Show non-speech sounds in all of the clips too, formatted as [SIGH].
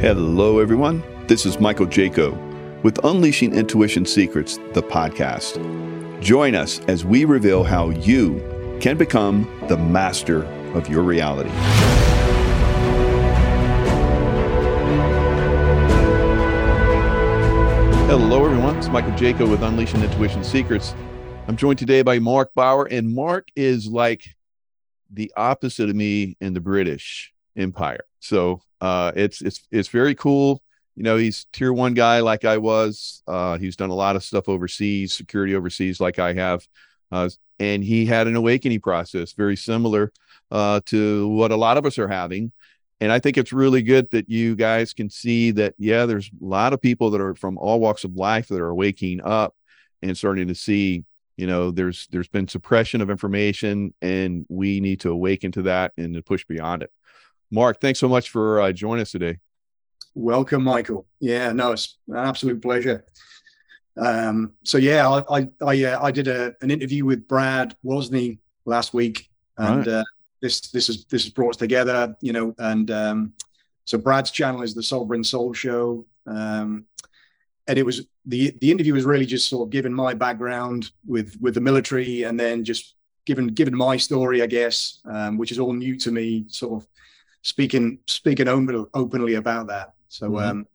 Hello, everyone. This is Michael Jaco with Unleashing Intuition Secrets, the podcast. Join us as we reveal how you can become the master of your reality. Hello, everyone. It's Michael Jaco with Unleashing Intuition Secrets. I'm joined today by Mark Bauer, and Mark is like the opposite of me in the British Empire. So uh, it's it's it's very cool. You know, he's tier one guy like I was. Uh, he's done a lot of stuff overseas, security overseas, like I have, uh, and he had an awakening process very similar uh, to what a lot of us are having. And I think it's really good that you guys can see that, yeah, there's a lot of people that are from all walks of life that are waking up and starting to see you know there's there's been suppression of information and we need to awaken to that and to push beyond it mark thanks so much for uh, joining us today. Welcome michael. Yeah no it's an absolute pleasure. Um, so yeah i i I, uh, I did a, an interview with brad Wozny last week and right. uh, this this is this is brought us together you know and um, so brad's channel is the sovereign soul show. Um, and it was the the interview was really just sort of giving my background with with the military and then just given given my story i guess um, which is all new to me sort of speaking speaking open, openly about that so mm-hmm. um,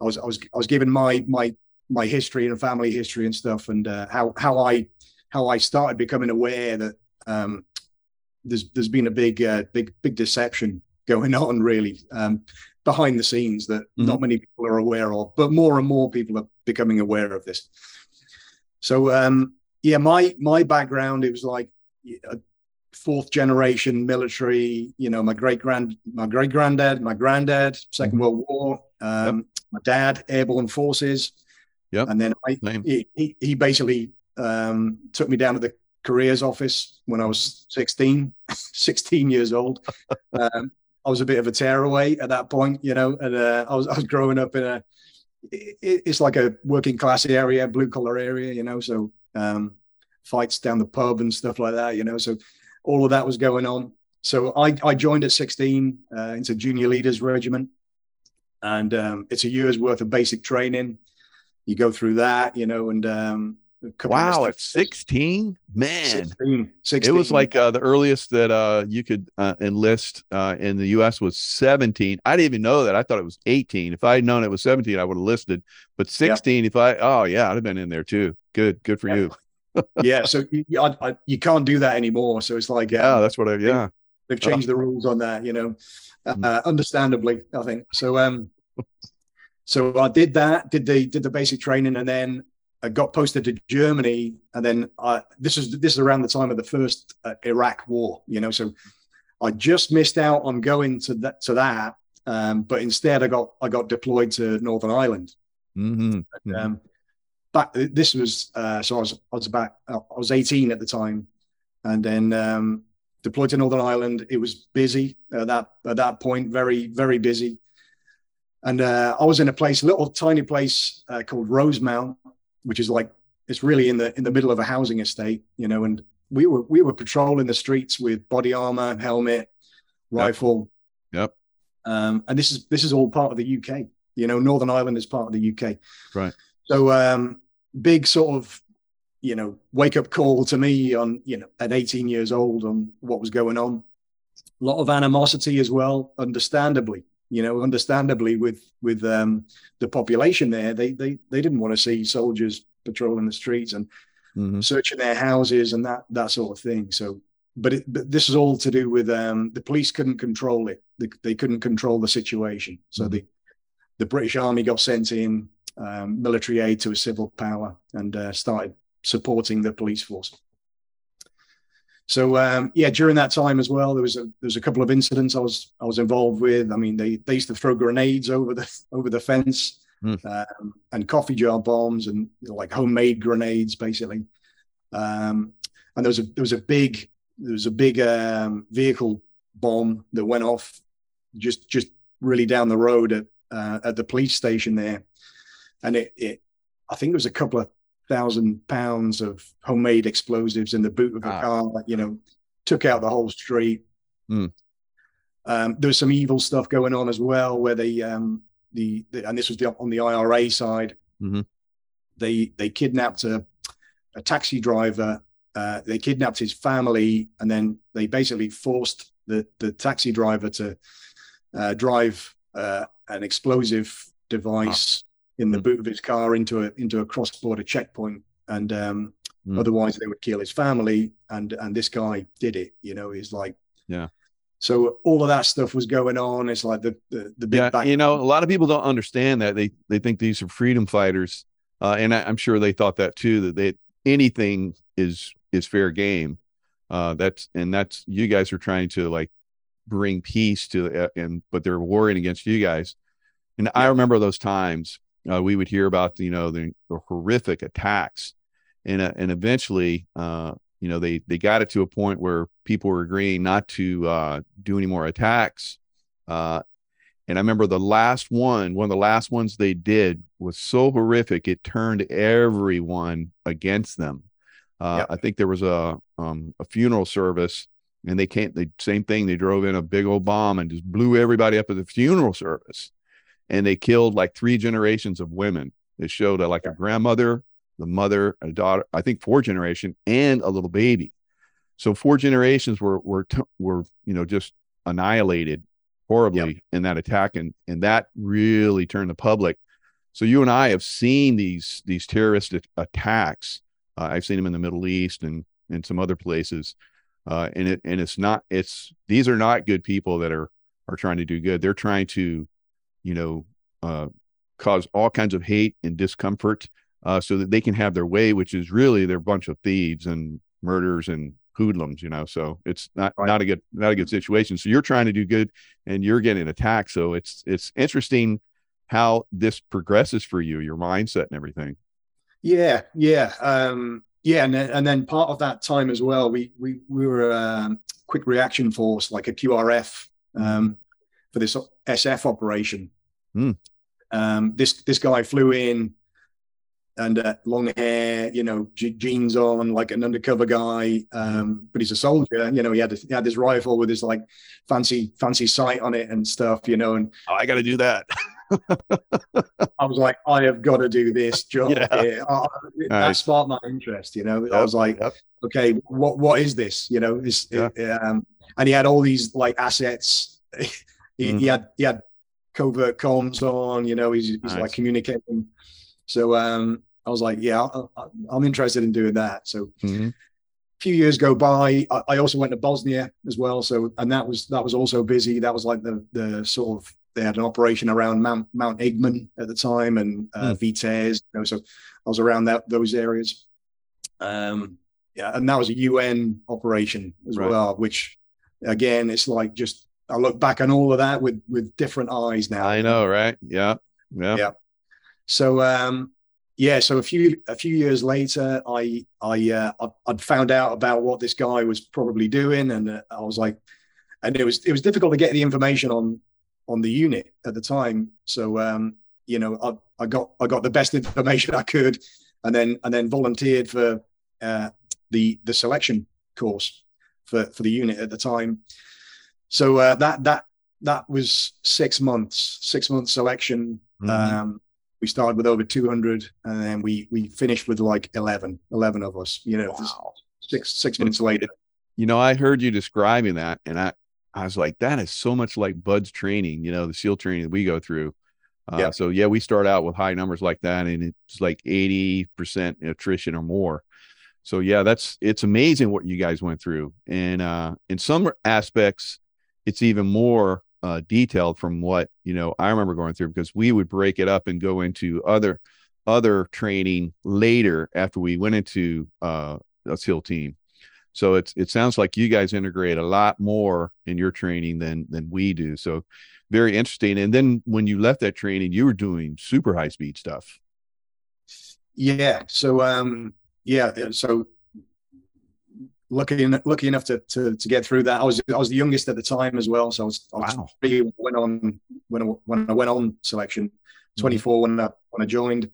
i was i was i was given my my my history and family history and stuff and uh, how how i how i started becoming aware that um, there's there's been a big uh, big big deception going on really um, behind the scenes that mm-hmm. not many people are aware of, but more and more people are becoming aware of this. So um, yeah, my my background it was like a fourth generation military. You know, my great grand my great granddad, my granddad, 2nd mm-hmm. World War. Um, yep. My dad, airborne forces. Yeah, and then I, he, he, he basically um, took me down to the careers office when I was 16, [LAUGHS] 16 years old. [LAUGHS] Um, I was a bit of a tearaway at that point, you know, and uh, I was I was growing up in a it, it's like a working class area, blue collar area, you know, so um, fights down the pub and stuff like that, you know, so all of that was going on. So I I joined at 16 uh, into junior leaders regiment, and um, it's a year's worth of basic training. You go through that, you know, and um, Wow, at 16, man, 16, 16. it was like uh, the earliest that uh, you could uh, enlist uh, in the U.S. was 17. I didn't even know that. I thought it was 18. If I had known it was 17, I would have listed. But 16, if I, oh yeah, I'd have been in there too. Good, good for you. Yeah, so you, I, I, you can't do that anymore. So it's like, yeah, um, that's what I, yeah, they've changed the rules on that. You know, mm. uh, understandably, I think. So, um, so I did that, did the did the basic training, and then I got posted to Germany, and then I, this is this is around the time of the first uh, Iraq War. You know, so I just missed out on going to that to that, um, but instead I got I got deployed to Northern Ireland. Mm-hmm. And, um, but this was uh, so I was I was about I was 18 at the time, and then um, deployed to Northern Ireland. It was busy at that at that point, very very busy. And uh, I was in a place, a little tiny place uh, called Rosemount, which is like it's really in the in the middle of a housing estate, you know. And we were we were patrolling the streets with body armor, helmet, rifle. Yep. Um, and this is this is all part of the UK. You know, Northern Ireland is part of the UK. Right. So um, big sort of you know wake up call to me on you know at 18 years old on what was going on. A lot of animosity as well, understandably you know, understandably with with um, the population there, they they they didn't want to see soldiers patrolling the streets and mm-hmm. searching their houses and that that sort of thing. So, but, it, but this is all to do with um, the police couldn't control it. They, they couldn't control the situation. So mm-hmm. the the British Army got sent in um, military aid to a civil power and uh, started supporting the police force. So um, yeah, during that time as well, there was a there was a couple of incidents I was I was involved with. I mean, they they used to throw grenades over the over the fence mm. um, and coffee jar bombs and like homemade grenades, basically. Um, and there was a there was a big there was a big um, vehicle bomb that went off just just really down the road at uh, at the police station there, and it, it I think it was a couple of thousand pounds of homemade explosives in the boot of a ah. car. That you know, took out the whole street. Mm. Um, there was some evil stuff going on as well, where they um, the, the and this was the, on the IRA side. Mhm. They they kidnapped a, a taxi driver. Uh, they kidnapped his family, and then they basically forced the the taxi driver to uh, drive uh, an explosive device in the Mm. boot of his car into a into a cross border checkpoint, and um, Mm. otherwise they would kill his family. And and this guy did it. You know, he's like, Yeah. So all of that stuff was going on. It's like the the, the big yeah, back. you know, a lot of people don't understand that. They they think these are freedom fighters, uh, and I, I'm sure they thought that too. That they anything is is fair game. Uh, that's and that's you guys are trying to like bring peace to uh, and but they're warring against you guys. And I remember those times uh, we would hear about you know the, the horrific attacks, and uh, and eventually uh, you know they they got it to a point where people were agreeing not to uh, do any more attacks. Uh, and I remember the last one, one of the last ones they did was so horrific, it turned everyone against them. Uh, Yep. I think there was a um, a funeral service, and they can't. The same thing. They drove in a big old bomb and just blew everybody up at the funeral service, and they killed like three generations of women. They showed like a grandmother, the mother, a daughter. I think four generation, and a little baby. So four generations were were t- were you know just annihilated horribly in that attack and and that really turned the public so you and i have seen these these terrorist attacks uh, i've seen them in the middle east and and some other places uh, and it and it's not it's these are not good people that are are trying to do good they're trying to you know uh, cause all kinds of hate and discomfort uh, so that they can have their way which is really they're a bunch of thieves and murderers and hoodlums you know so it's not Right. not a good not a good situation so you're trying to do good and you're getting attacked so it's it's interesting how this progresses for you your mindset and everything Yeah, yeah, um, yeah, and then, and then part of that time as well, we we we were a quick reaction force, like a QRF, um, for this SF operation. Hmm. Um, this this guy flew in, and uh, long hair, you know, je- jeans on, like an undercover guy. Um, but he's a soldier, you know. He had he had this rifle with his like fancy fancy sight on it and stuff, you know. And oh, i got to do that [LAUGHS] I was like, I have got to do this job Yeah. here. Oh, that Nice. sparked my interest, you know. I was like, yep. okay, what what is this? You know, this Yeah. um, and he had all these like assets. [LAUGHS] he, Mhm. he had he had covert comms on, you know, he's, he's Nice. like communicating. So um, I was like, yeah, I, I'm interested in doing that. So Mhm. a few years go by. I, I also went to Bosnia as well. So and that was that was also busy. That was like the the sort of they had an operation around Mount Mount Igman at the time and uh, Hmm. Vitez. You know, so I was around that those areas. Um, yeah, and that was a UN operation as Right. well, which again, it's like just I look back on all of that with with different eyes now. i know right yeah yeah, Yeah. So um, yeah, so a few a few years later, I I uh, I'd found out about what this guy was probably doing, and uh, I was like, and it was it was difficult to get the information on on the unit at the time. So um, you know, I, I got I got the best [LAUGHS] information I could, and then and then volunteered for uh, the the selection course for for the unit at the time. So uh, that that that was six months, six months selection. Mhm. Um, we started with over 200 and then we we finished with like 11 11 of us you know Wow. six six months later you know i heard you describing that and i i was like that is so much like BUD/S training you know the seal training that we go through uh, Yeah. so yeah we start out with high numbers like that and it's like 80% attrition or more so yeah that's it's amazing what you guys went through and uh in some aspects it's even more uh detailed from what you know i remember going through because we would break it up and go into other other training later after we went into uh a seal team so it's it sounds like you guys integrate a lot more in your training than than we do. So very interesting. And then when you left that training, you were doing super high speed stuff. yeah so um yeah so lucky lucky enough to, to to get through that i was i was the youngest at the time as well so i was, I was Wow. three when I went on when I, when I went on selection 24 when I when I joined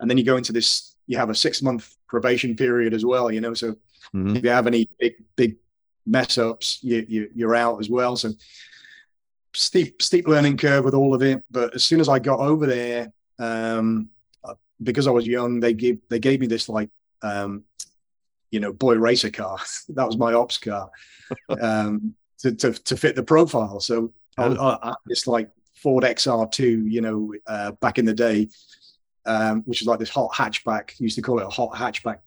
and then you go into this you have a six month probation period as well you know so Mhm. if you have any big big mess ups you, you you're out as well so steep steep learning curve with all of it. But as soon as I got over there, um, uh, because I was young, they gave they gave me this like um, you know boy racer car. [LAUGHS] that was my ops car um, to, to to fit the profile. So I, I, it's like Ford XR2, you know, uh, back in the day, um, which is like this hot hatchback. Used to call it a hot hatchback.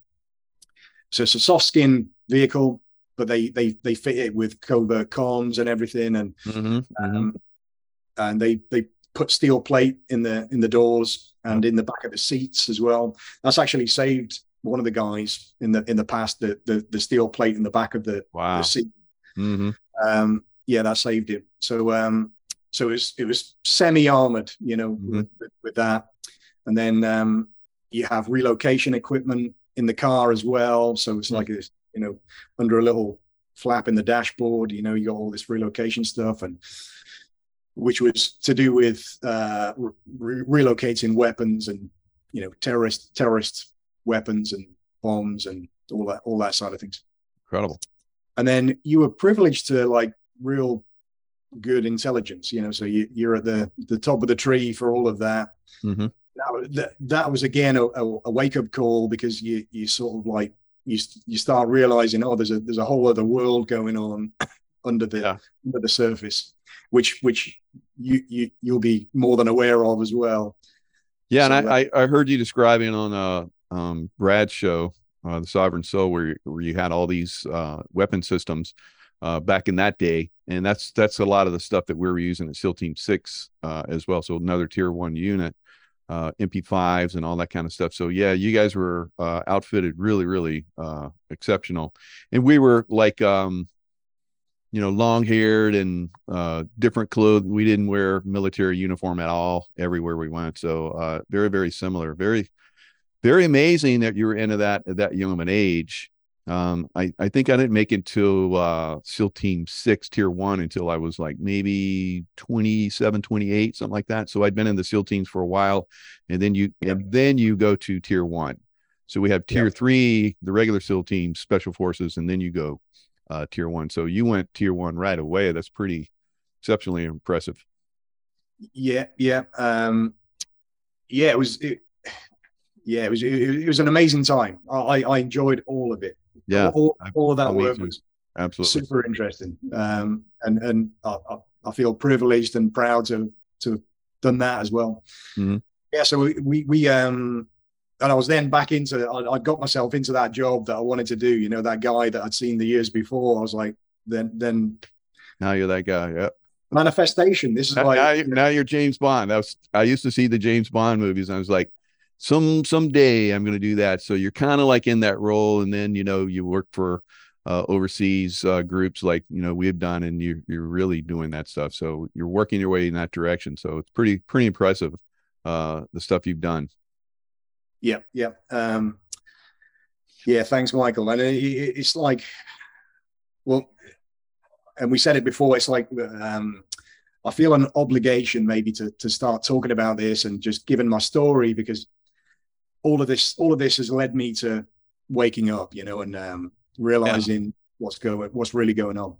So it's a soft skin vehicle, but they they they fit it with covert comms and everything, and mm-hmm, mm-hmm. um, and they they put steel plate in the in the doors and in the back of the seats as well. That's actually saved one of the guys in the in the past the the, the steel plate in the back of the, wow. the seat. Mm-hmm. Um, yeah, that saved him. So um, so it was it was semi armored, you know, mm-hmm. with, with, that, and then um, you have relocation equipment in the car as well. So it's mm-hmm. like this, you know, under a little flap in the dashboard. You know, you got all this relocation stuff and which was to do with uh, re- relocating weapons and you know terrorist terrorist weapons and bombs and all that all that side of things. Incredible. And then you were privileged to like real good intelligence, you know. So you, you're at the the top of the tree for all of that. Mm-hmm. That, that, that was again a, a wake up call because you you sort of like you you start realizing oh there's a there's a whole other world going on [COUGHS] under the yeah. under the surface which which you you you'll be more than aware of as well. Yeah, so, and I, I heard you describing on uh um Brad's show, uh, the Sovereign Soul, where where you had all these uh, weapon systems uh, back in that day, and that's that's a lot of the stuff that we were using at SEAL Team Six uh, as well. So another Tier One unit, uh, MP5s and all that kind of stuff. So yeah, you guys were uh, outfitted really, really exceptional, and we were like um, you know, long haired and different clothes. We didn't wear military uniform at all everywhere we went. So very, very similar. Very, very amazing that you were into that at that young of an age. Um, I, I think I didn't make it to uh, SEAL Team Six, Tier One, until I was like maybe 27, 28, something like that. So I'd been in the SEAL teams for a while, and then you yeah. and then you go to Tier One. So we have Tier yeah. Three, the regular SEAL teams, Special Forces, and then you go uh, tier one. So you went tier one right away. That's pretty exceptionally impressive. Yeah, yeah, um, yeah. It was, it, yeah, it was, it, was an amazing time. I, I enjoyed all of it. Yeah, all, all of that work was absolutely super interesting. Um, and and I, I feel privileged and proud to to have done that as well. Mm-hmm. Yeah, so we we, we um and I was then back into I, I, got myself into that job that I wanted to do. You know, that guy that I'd seen the years before. I was like, then then now you're that guy. Yep. Manifestation. This is now, like now, you, now you're James Bond. I was I used to see the James Bond movies, and I was like, some someday I'm going to do that. So you're kind of like in that role, and then you know you work for uh, overseas uh, groups like you know we've done, and you you're really doing that stuff. So you're working your way in that direction. So it's pretty pretty impressive uh, the stuff you've done. Yeah, yeah, um, yeah. Thanks, Michael. And it, it's like, well, and we said it before. It's like um, I feel an obligation maybe to to start talking about this and just giving my story because all of this all of this has led me to waking up, you know, and um, realizing yeah. what's going what's really going on.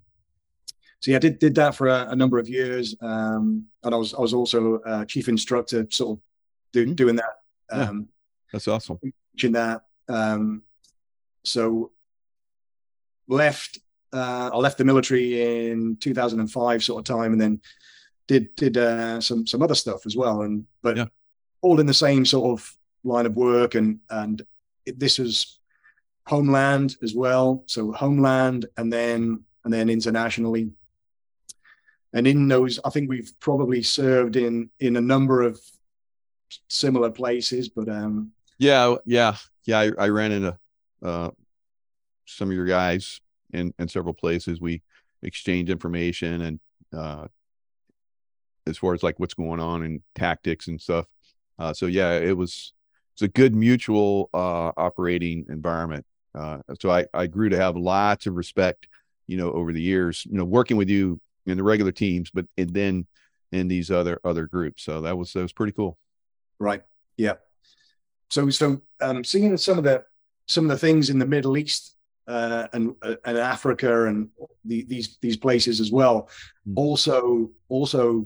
So yeah, I did did that for a, a number of years, um, and I was I was also a chief instructor, sort of do, mm-hmm. doing that. Um, that's awesome. Teaching that, um, so left. Uh, I left the military in 2005, sort of time, and then did did uh, some some other stuff as well. And but yeah. all in the same sort of line of work, and and it, this was homeland as well. So homeland, and then and then internationally. And in those, I think we've probably served in in a number of similar places, but um, yeah, yeah, yeah. I, I ran into uh, some of your guys in in several places. We exchange information and uh, as far as like what's going on and tactics and stuff. Uh, so yeah, it was it's a good mutual uh, operating environment. Uh, so I I grew to have lots of respect, you know, over the years, you know, working with you in the regular teams, but and then in these other other groups. So that was that was pretty cool. Right. Yeah so so um, seeing some of the some of the things in the Middle East uh, and uh, and Africa and the, these these places as well mm. also also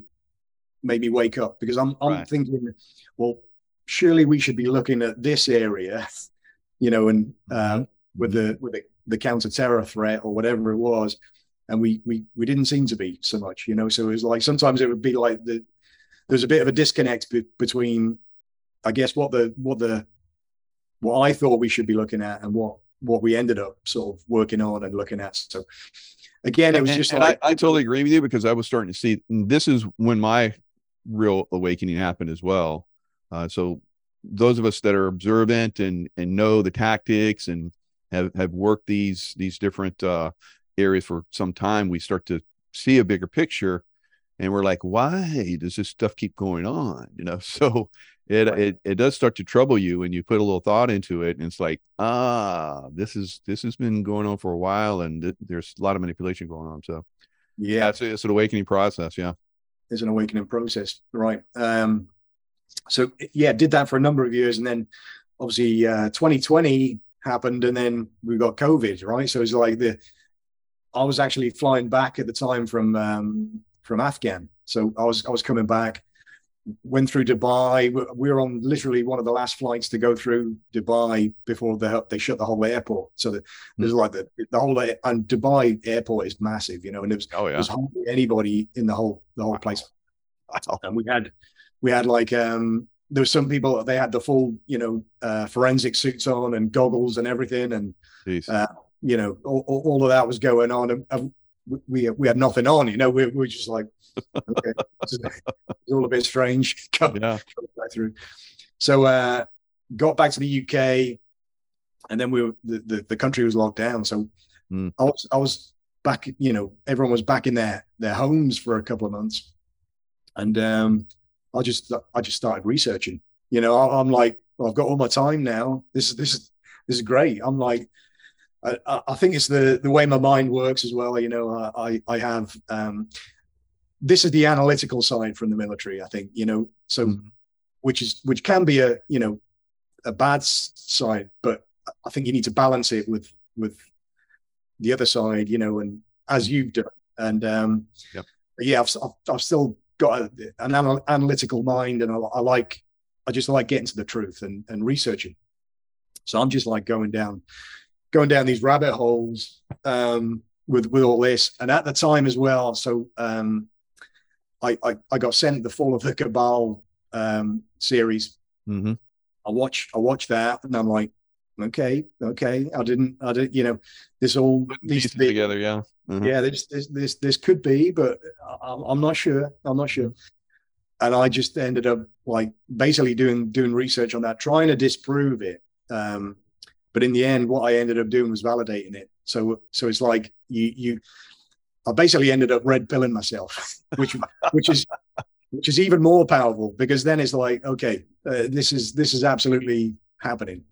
made me wake up because I'm I'm right. thinking, well, surely we should be looking at this area, you know, and uh, with the with the, the counter terror threat or whatever it was, and we we we didn't seem to be so much, you know. So it was like sometimes it would be like the there's a bit of a disconnect be- between, I guess, what the what the what I thought we should be looking at and what what we ended up sort of working on and looking at. So again, it was just and, like I, I, totally agree with you because I was starting to see this is when my real awakening happened as well. Uh, so those of us that are observant and and know the tactics and have have worked these these different uh, areas for some time, we start to see a bigger picture, and we're like, why does this stuff keep going on? You know, [LAUGHS] so it right. it it does start to trouble you and you put a little thought into it and it's like ah this is this has been going on for a while and th- there's a lot of manipulation going on so yeah it's, it's an awakening process yeah it's an awakening process right um so yeah did that for a number of years and then obviously uh 2020 happened and then we got covid right so it's like the i was actually flying back at the time from um from afghan so i was i was coming back went through Dubai. We were on literally one of the last flights to go through Dubai before they they shut the whole airport. So the, there's mm. like the, the whole and Dubai airport is massive, you know, and there was, oh, yeah. there's hardly anybody in the whole the whole place. And we had we had like um there were some people they had the full you know uh, forensic suits on and goggles and everything and uh, you know all, all, of that was going on and, and we we had nothing on you know we, we were just like okay, it's all a bit strange. [LAUGHS] yeah. through. So uh, got back to the UK, and then we were the, the, the country was locked down. So mm. I was I was back. You know, everyone was back in their their homes for a couple of months, and um, I just I just started researching. You know, I, am like, well, I've got all my time now. This is this is this is great. I'm like. I, I think it's the the way my mind works as well. You know, I I have um, this is the analytical side from the military, I think, you know, so mm-hmm. which is which can be a you know a bad side, but I think you need to balance it with with the other side, you know, and as you've done, and um, yep. yeah, I've, I've, I've still got a, an anal- analytical mind, and I, I, like I just like getting to the truth and and researching. So I'm just like going down, going down these rabbit holes um, with with all this, and at the time as well. So um, I, I, I got sent the Fall of the Cabal um, series. Mm-hmm. I watch I watch that and I'm like, okay, okay. I didn't I didn't you know this all needs to be together. Yeah, mm-hmm. yeah. This, this this this could be, but I'm, I'm not sure. I'm not sure. And I just ended up like basically doing doing research on that, trying to disprove it. Um, but in the end, what I ended up doing was validating it. So so it's like you you I basically ended up red pilling myself, [LAUGHS] which which is which is even more powerful because then it's like, okay, uh, this is this is absolutely happening.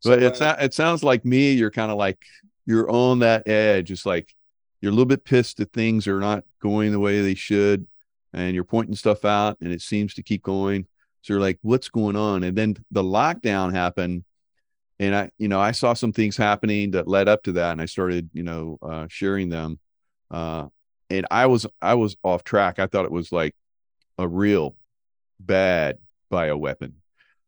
So, but it's uh, it sounds like me. You're kind of like you're on that edge. It's like you're a little bit pissed that things are not going the way they should, and you're pointing stuff out, and it seems to keep going. So you're like, what's going on? And then the lockdown happened, and I, you know, I saw some things happening that led up to that, and I started, you know, uh, sharing them uh, and I was I was off track. I thought it was like a real bad bioweapon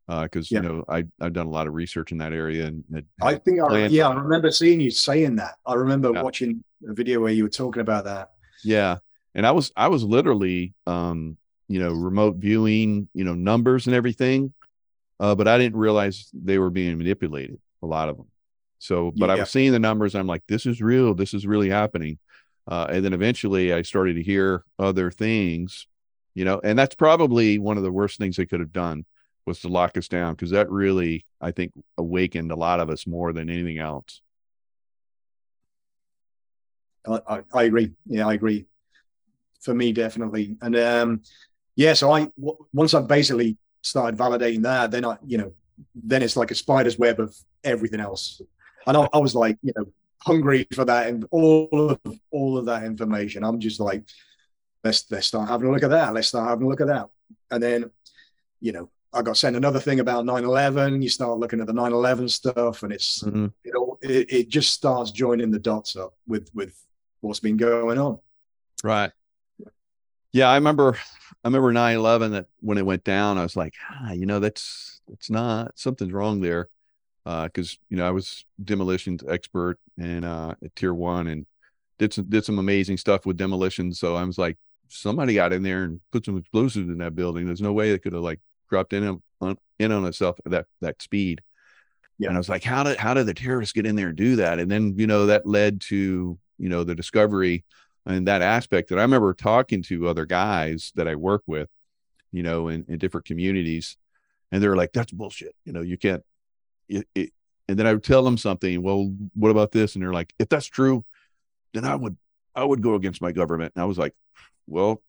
because uh, yeah. you know I I've done a lot of research in that area and I think I, yeah I remember seeing you saying that. I remember yeah. watching a video where you were talking about that. Yeah, and I was I was literally um you know remote viewing you know numbers and everything, uh, but I didn't realize they were being manipulated. A lot of them. So, but yeah. I was seeing the numbers. I'm like, this is real. This is really happening. Uh, and then eventually I started to hear other things, you know, and that's probably one of the worst things they could have done was to lock us down because that really, I think, awakened a lot of us more than anything else. I, I agree. Yeah, I agree. For me, definitely. And um, yeah, so I w- once I basically started validating that, then I, you know, then it's like a spider's web of everything else. And I, I was like, you know, hungry for that and all of all of that information. I'm just like, let's let's start having a look at that. Let's start having a look at that. And then, you know, I got sent another thing about 9/11. You start looking at the 9/11 stuff, and it's mm-hmm. it all it, it just starts joining the dots up with with what's been going on. Right. Yeah, I remember I remember 9-11 that when it went down, I was like, ah, you know, that's that's not something's wrong there. Uh, because you know, I was demolitions expert and uh at tier one and did some did some amazing stuff with demolition. So I was like, somebody got in there and put some explosives in that building. There's no way they could have like dropped in on in on itself at that that speed. Yeah. And I was like, how did how did the terrorists get in there and do that? And then you know that led to you know the discovery and that aspect. And I remember talking to other guys that I work with, you know, in, in different communities, and they're like, "That's bullshit." You know, you can't. It, it, and then I would tell them something. Well, what about this? And they're like, "If that's true, then I would I would go against my government." And I was like, "Well,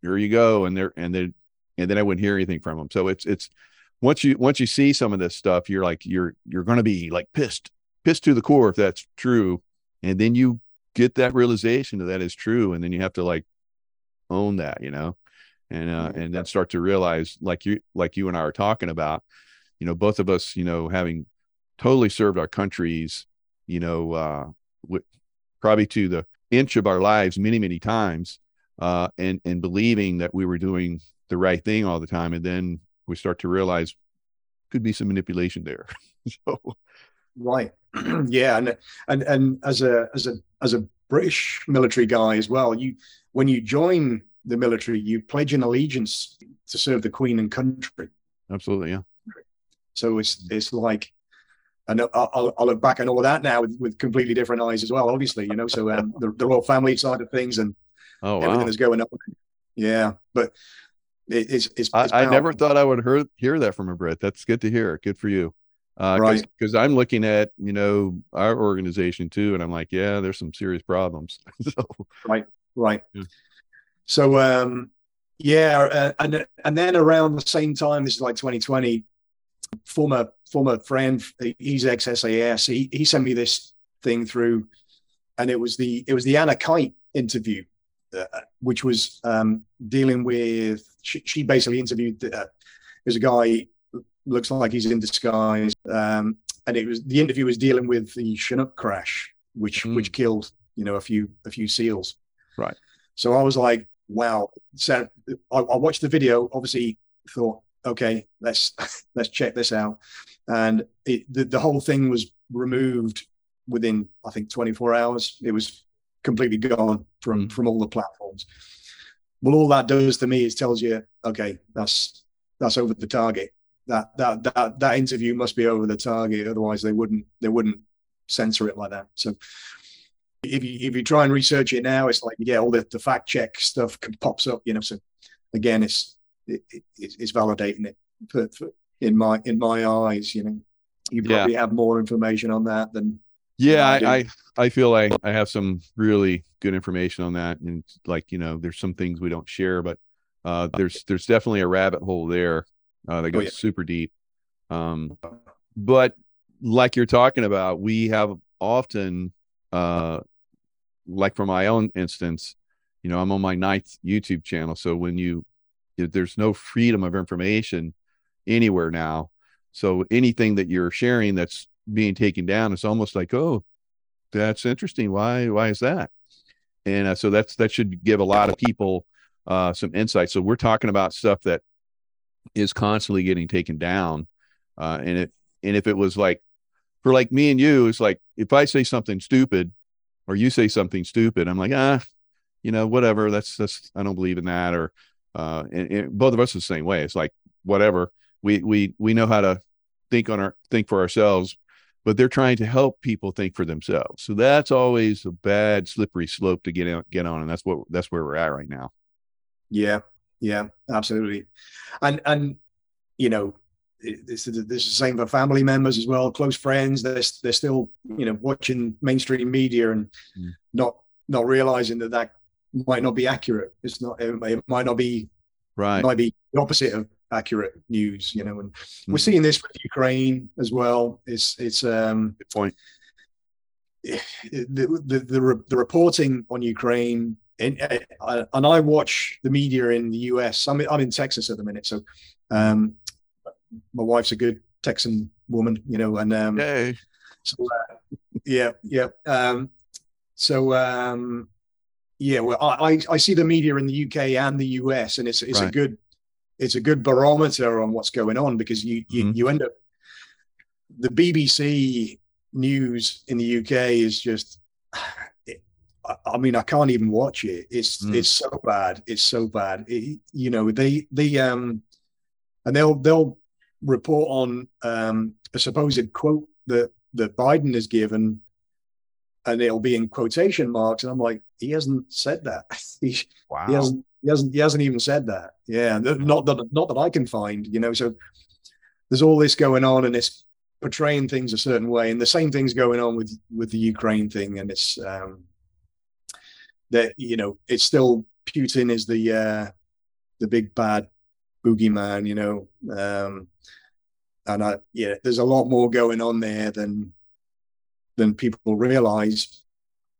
here you go." And they're and then and then I wouldn't hear anything from them. So it's it's once you once you see some of this stuff, you're like you're you're going to be like pissed pissed to the core if that's true, and then you get that realization that that is true and then you have to like own that you know? And uh and then start to realize like you like you and i are talking about you know both of us you know having totally served our countries you know uh with, probably to the inch of our lives many many times uh and and believing that we were doing the right thing all the time and then we start to realize could be some manipulation there [LAUGHS] so right [CLEARS THROAT] yeah and and and as a as a as a British military guy as well, you when you join the military, you pledge an allegiance to serve the Queen and country. Absolutely, yeah. So it's it's like, and I'll, I'll look back on all of that now with, with completely different eyes as well. Obviously, you know, so um, the, the royal family side of things and oh, wow. everything that's going on. Yeah, but it, it's it's. it's I, I, never thought I would hear hear that from a Brit. That's good to hear. Good for you uh, right because i'm looking at you know our organization too and i'm like yeah there's some serious problems [LAUGHS] so right right yeah. so um yeah uh, and and then around the same time this is like 2020 former former friend he's ex sas he, he sent me this thing through and it was the it was the anna kite interview uh, which was um dealing with she, she basically interviewed uh, there's a guy looks like he's in disguise. Um, and it was the interview was dealing with the Chinook crash, which mm. which killed you know a few a few seals. Right. So I was like, wow. So I, I watched the video. Obviously, thought, okay, let's [LAUGHS] let's check this out. And it, the the whole thing was removed within I think 24 hours. It was completely gone from mm. from all the platforms. Well, all that does to me is tells you, okay, that's that's over the target. That that that that interview must be over the target otherwise they wouldn't they wouldn't censor it like that. So if you if you try and research it now it's like yeah all the, the fact check stuff pops up you know so again it's it, it, it's validating it. For, for, in my in my eyes you know you probably yeah. have more information on that than yeah I, I i feel like i have some really good information on that and like you know there's some things we don't share but uh there's there's definitely a rabbit hole there uh, they go oh, yeah. super deep. Um, but like you're talking about, we have often, uh, like for my own instance, you know, I'm on my ninth YouTube channel. So when you, there's no freedom of information anywhere now. So anything that you're sharing that's being taken down, it's almost like, oh, that's interesting. Why? Why is that? And uh, so that's that should give a lot of people uh, some insight. So we're talking about stuff that is constantly getting taken down. Uh, and it and if it was like for like me and you, it's like if I say something stupid or you say something stupid, I'm like, ah, you know, whatever. That's that's I don't believe in that. Or uh, and, and both of us the same way. It's like whatever. We we we know how to think on our think for ourselves, but they're trying to help people think for themselves. So that's always a bad slippery slope to get on, get on, and that's what that's where we're at right now. Yeah, yeah, absolutely. And and you know, this, this is the same for family members as well, close friends. They're they're still you know watching mainstream media and mm. not not realizing that that might not be accurate. It's not. It, it might not be right. It might be the opposite of accurate news. You know, and mm. we're seeing this with Ukraine as well. It's it's um Good point. The, the the the reporting on Ukraine and, uh, and I watch the media in the US. I'm I'm in Texas at the minute, so um, my wife's a good Texan woman, you know, and um, Yay. so uh, yeah, yeah. Um, so um, yeah, well, I, I see the media in the UK and the US, and it's it's right. a good it's a good barometer on what's going on because you you, mm-hmm. you end up the BBC news in the UK is just [SIGHS] I mean, I can't even watch it. It's mm. it's so bad. It's so bad. It, you know, they they um, and they'll they'll report on um a supposed quote that that Biden has given, and it'll be in quotation marks, and I'm like, he hasn't said that. [LAUGHS] he, wow. He hasn't. He hasn't. He hasn't even said that. Yeah, not that not that I can find. You know, so there's all this going on, and it's portraying things a certain way, and the same thing's going on with with the Ukraine thing, and it's um that you know it's still Putin is the uh, the big bad boogeyman, you know. Um, and I, yeah, there's a lot more going on there than than people realize.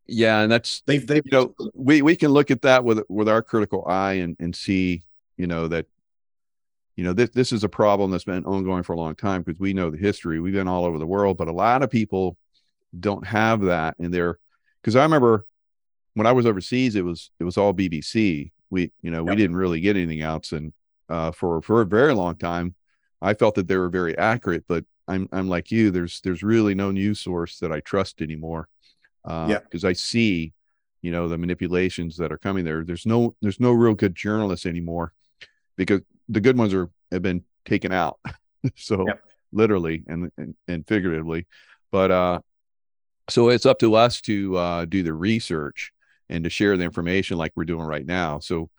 Yeah, and that's they've they you know [LAUGHS] we we can look at that with with our critical eye and and see you know that you know this this is a problem that's been ongoing for a long time because we know the history. We've been all over the world, but a lot of people don't have that in their because I remember when I was overseas, it was it was all BBC. We you know yep. we didn't really get anything else, and uh, for for a very long time, I felt that they were very accurate. But I'm I'm like you. There's there's really no news source that I trust anymore. Uh, yeah, because I see, you know, the manipulations that are coming there. There's no there's no real good journalists anymore, because the good ones are have been taken out. [LAUGHS] so yep. literally and, and and figuratively, but uh, so it's up to us to uh, do the research and to share the information like we're doing right now. So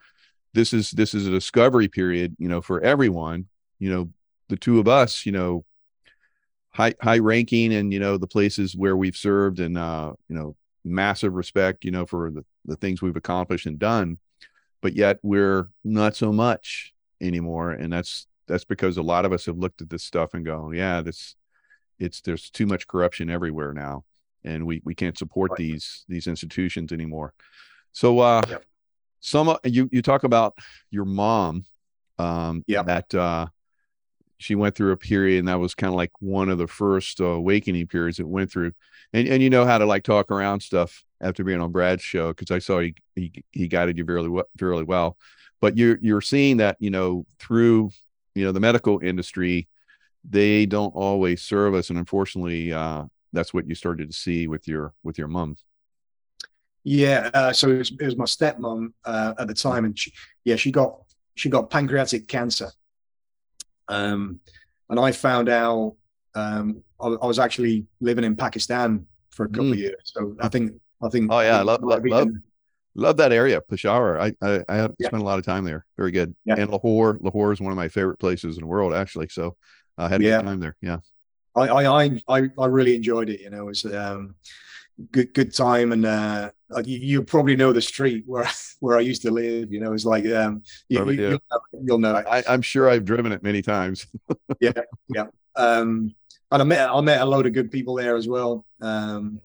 this is this is a discovery period, you know, for everyone. You know, the two of us, you know, high high ranking and you know the places where we've served and uh, you know massive respect, you know, for the the things we've accomplished and done, but yet we're not so much anymore, and that's that's because a lot of us have looked at this stuff and go, yeah, this it's there's too much corruption everywhere now and we we can't support right. these these institutions anymore. So uh yep. some you you talk about your mom um yeah that uh she went through a period and that was kind of like one of the first uh, awakening periods it went through. And and you know how to like talk around stuff after being on Brad's show because I saw he, he he guided you very well well. But you're you're seeing that you know through you know the medical industry they don't always serve us and unfortunately uh that's what you started to see with your with your mom. Yeah uh, so it was, it was my stepmom uh, at the time and she, yeah she got she got pancreatic cancer um and i found out um I, I was actually living in pakistan for a couple mm. of years so i think i think oh yeah i love love, love, love that area peshawar i i, I yeah. spent a lot of time there very good yeah. and lahore lahore is one of my favorite places in the world actually so i had a yeah. good time there yeah I, I I I really enjoyed it. You know, it was um, good good time, and uh, you, you, probably know the street where [LAUGHS] where I used to live. You know, it's like um, you, will you, know, you'll know. I, I'm sure I've driven it many times. [LAUGHS] yeah, yeah. Um, and I met I met a load of good people there as well. Um,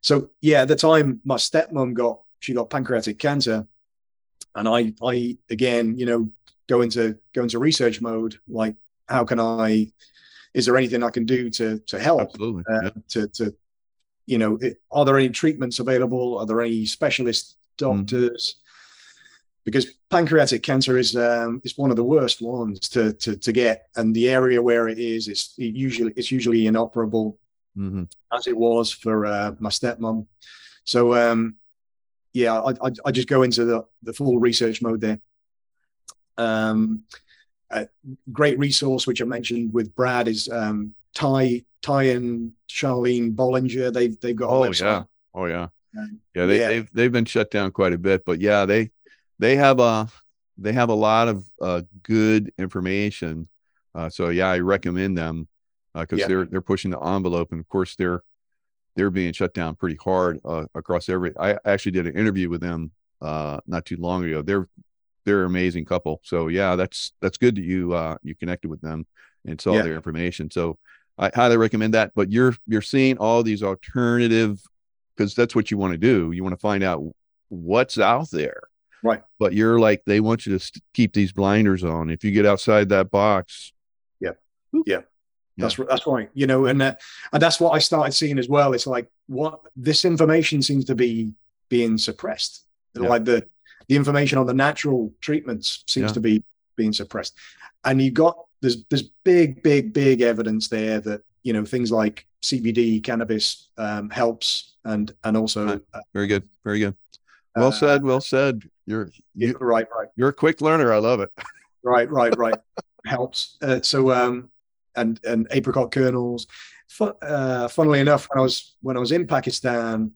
so yeah, at the time my stepmom got she got pancreatic cancer, and I I again you know go into go into research mode like how can I is there anything I can do to to help? Absolutely. Uh, yeah. To to you know, it, are there any treatments available? Are there any specialist doctors? Mm. Because pancreatic cancer is um, is one of the worst ones to, to to get, and the area where it is, it's it usually it's usually inoperable, mm-hmm. as it was for uh, my stepmom. So um, yeah, I, I, I just go into the the full research mode there. Um, a great resource which I mentioned with Brad is um, Ty Ty and Charlene Bollinger. They've they've got. Oh yeah, oh yeah, yeah. They yeah. they've they've been shut down quite a bit, but yeah, they they have a they have a lot of uh, good information. Uh, so yeah, I recommend them because uh, yeah. they're they're pushing the envelope, and of course they're they're being shut down pretty hard uh, across every. I actually did an interview with them uh, not too long ago. They're they're an amazing couple. So yeah, that's that's good that you uh you connected with them and saw yeah. their information. So I highly recommend that. But you're you're seeing all these alternative because that's what you want to do. You want to find out what's out there. Right. But you're like they want you to st- keep these blinders on. If you get outside that box, yeah, yeah, That's that's right. You know, and uh, and that's what I started seeing as well. It's like what this information seems to be being suppressed. Yeah. Like the the information on the natural treatments seems yeah. to be being suppressed, and you got there's there's big big big evidence there that you know things like CBD cannabis um, helps and and also right. uh, very good very good. Well uh, said. Well said. You're you, right right. You're a quick learner. I love it. [LAUGHS] right right right helps. Uh, so um and and apricot kernels. Uh, funnily enough, when I was when I was in Pakistan,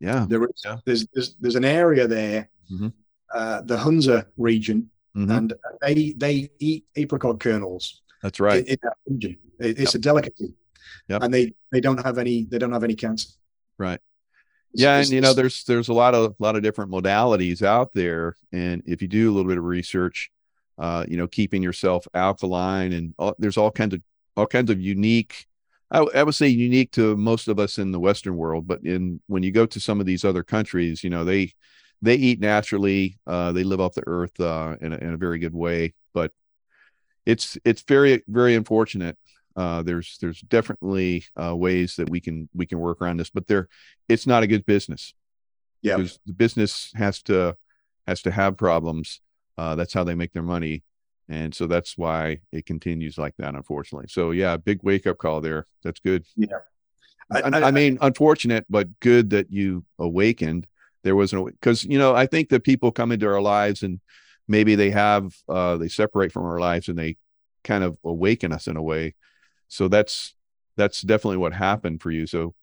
yeah, there is yeah. there's, there's there's an area there, mm-hmm. uh, the Hunza region, mm-hmm. and they they eat apricot kernels. That's right. In, in it, it's yep. a delicacy, yep. and they they don't have any they don't have any cancer. Right. yeah, and you know, there's there's a lot of a lot of different modalities out there, and if you do a little bit of research, uh, you know, keeping yourself alkaline, and all, there's all kinds of all kinds of unique. I, I, would say unique to most of us in the Western world, but in when you go to some of these other countries, you know, they they eat naturally, uh, they live off the earth uh, in, a, in a very good way. But it's it's very very unfortunate. Uh, there's there's definitely uh, ways that we can we can work around this, but there it's not a good business. Yeah, because the business has to has to have problems uh, that's how they make their money. And so that's why it continues like that, unfortunately. So yeah, big wake up call there. That's good. Yeah. I, I, I mean, unfortunate, but good that you awakened. There wasn't because you know I think that people come into our lives and maybe they have uh, they separate from our lives and they kind of awaken us in a way. So that's that's definitely what happened for you. So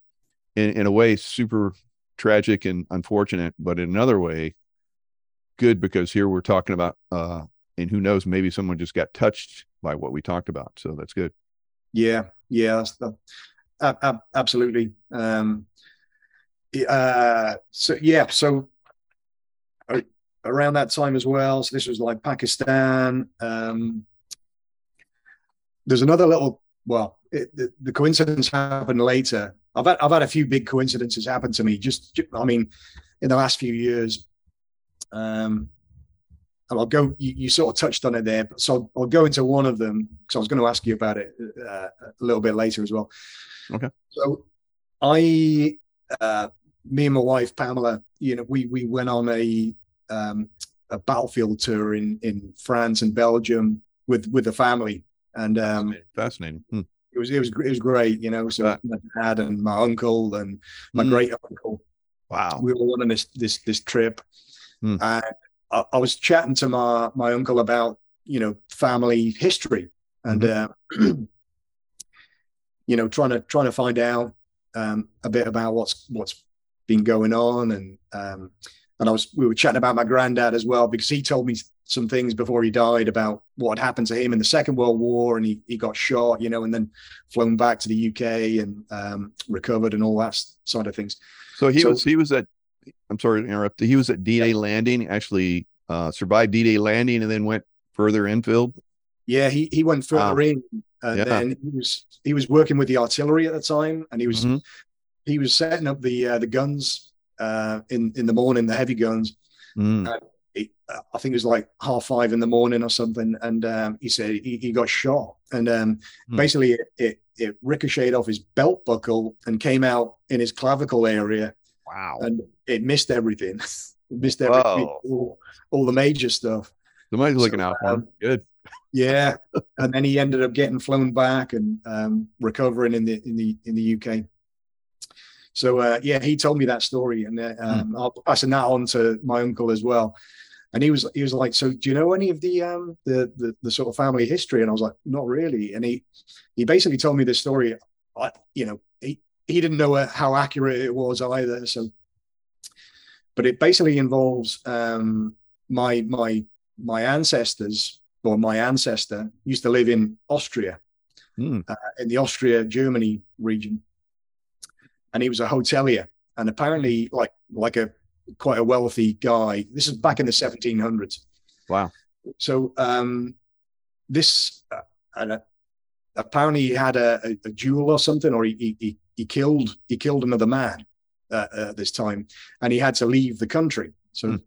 in in a way, super tragic and unfortunate, but in another way, good because here we're talking about uh and who knows maybe someone just got touched by what we talked about so that's good yeah yeah that's the, uh, absolutely um uh so yeah so uh, around that time as well so this was like pakistan um there's another little well it, the, the coincidence happened later i've had i've had a few big coincidences happen to me just i mean in the last few years um, and I'll go. You, you, sort of touched on it there, so I'll, I'll go into one of them because I was going to ask you about it uh, a little bit later as well. Okay. So, I, uh, me and my wife Pamela, you know, we we went on a um, a battlefield tour in in France and Belgium with with the family, and um, fascinating. Hmm. It was it was it was great, you know. So my dad and my uncle and my mm. great uncle. Wow. We were on this this this trip, Mm. And I, I, was chatting to my my uncle about you know family history and mm-hmm. uh, [CLEARS THROAT] you know trying to trying to find out um, a bit about what's what's been going on and um, and I was we were chatting about my granddad as well because he told me some things before he died about what had happened to him in the Second World War and he, he got shot, you know, and then flown back to the UK and um, recovered and all that side of things. So he so, was he was at I'm sorry to interrupt. He was at D-Day landing, actually uh, survived D-Day landing, and then went further infield. Yeah, he he went further wow. in, and yeah. then he was he was working with the artillery at the time, and he was mm-hmm. He was setting up the uh, the guns uh, in in the morning, the heavy guns. Mm. He, I think it was like half five in the morning or something, and um, he said he, he, got shot, and um, mm. basically it, it, it ricocheted off his belt buckle and came out in his clavicle area. Wow! And it missed everything. [LAUGHS] it missed everything, all, all, the major stuff. The Somebody's looking so, out for him. Um, Good. [LAUGHS] yeah, and then he ended up getting flown back and um, recovering in the in the in the UK. So uh, yeah, he told me that story, and uh, um, hmm. I'll passing that on to my uncle as well. And he was he was like, "So do you know any of the um the, the the sort of family history?" And I was like, "Not really." And he he basically told me this story. I, you know, he he didn't know how accurate it was either. So but it basically involves um, my my my ancestors or my ancestor used to live in Austria, mm. uh, in the Austria Germany region, and he was a hotelier, and apparently like like a quite a wealthy guy. This is back in the 1700s. Wow. So um, this uh, and uh, apparently he had a, a, a, duel or something, or he, he he killed he killed another man uh, uh, this time, and he had to leave the country. So mm.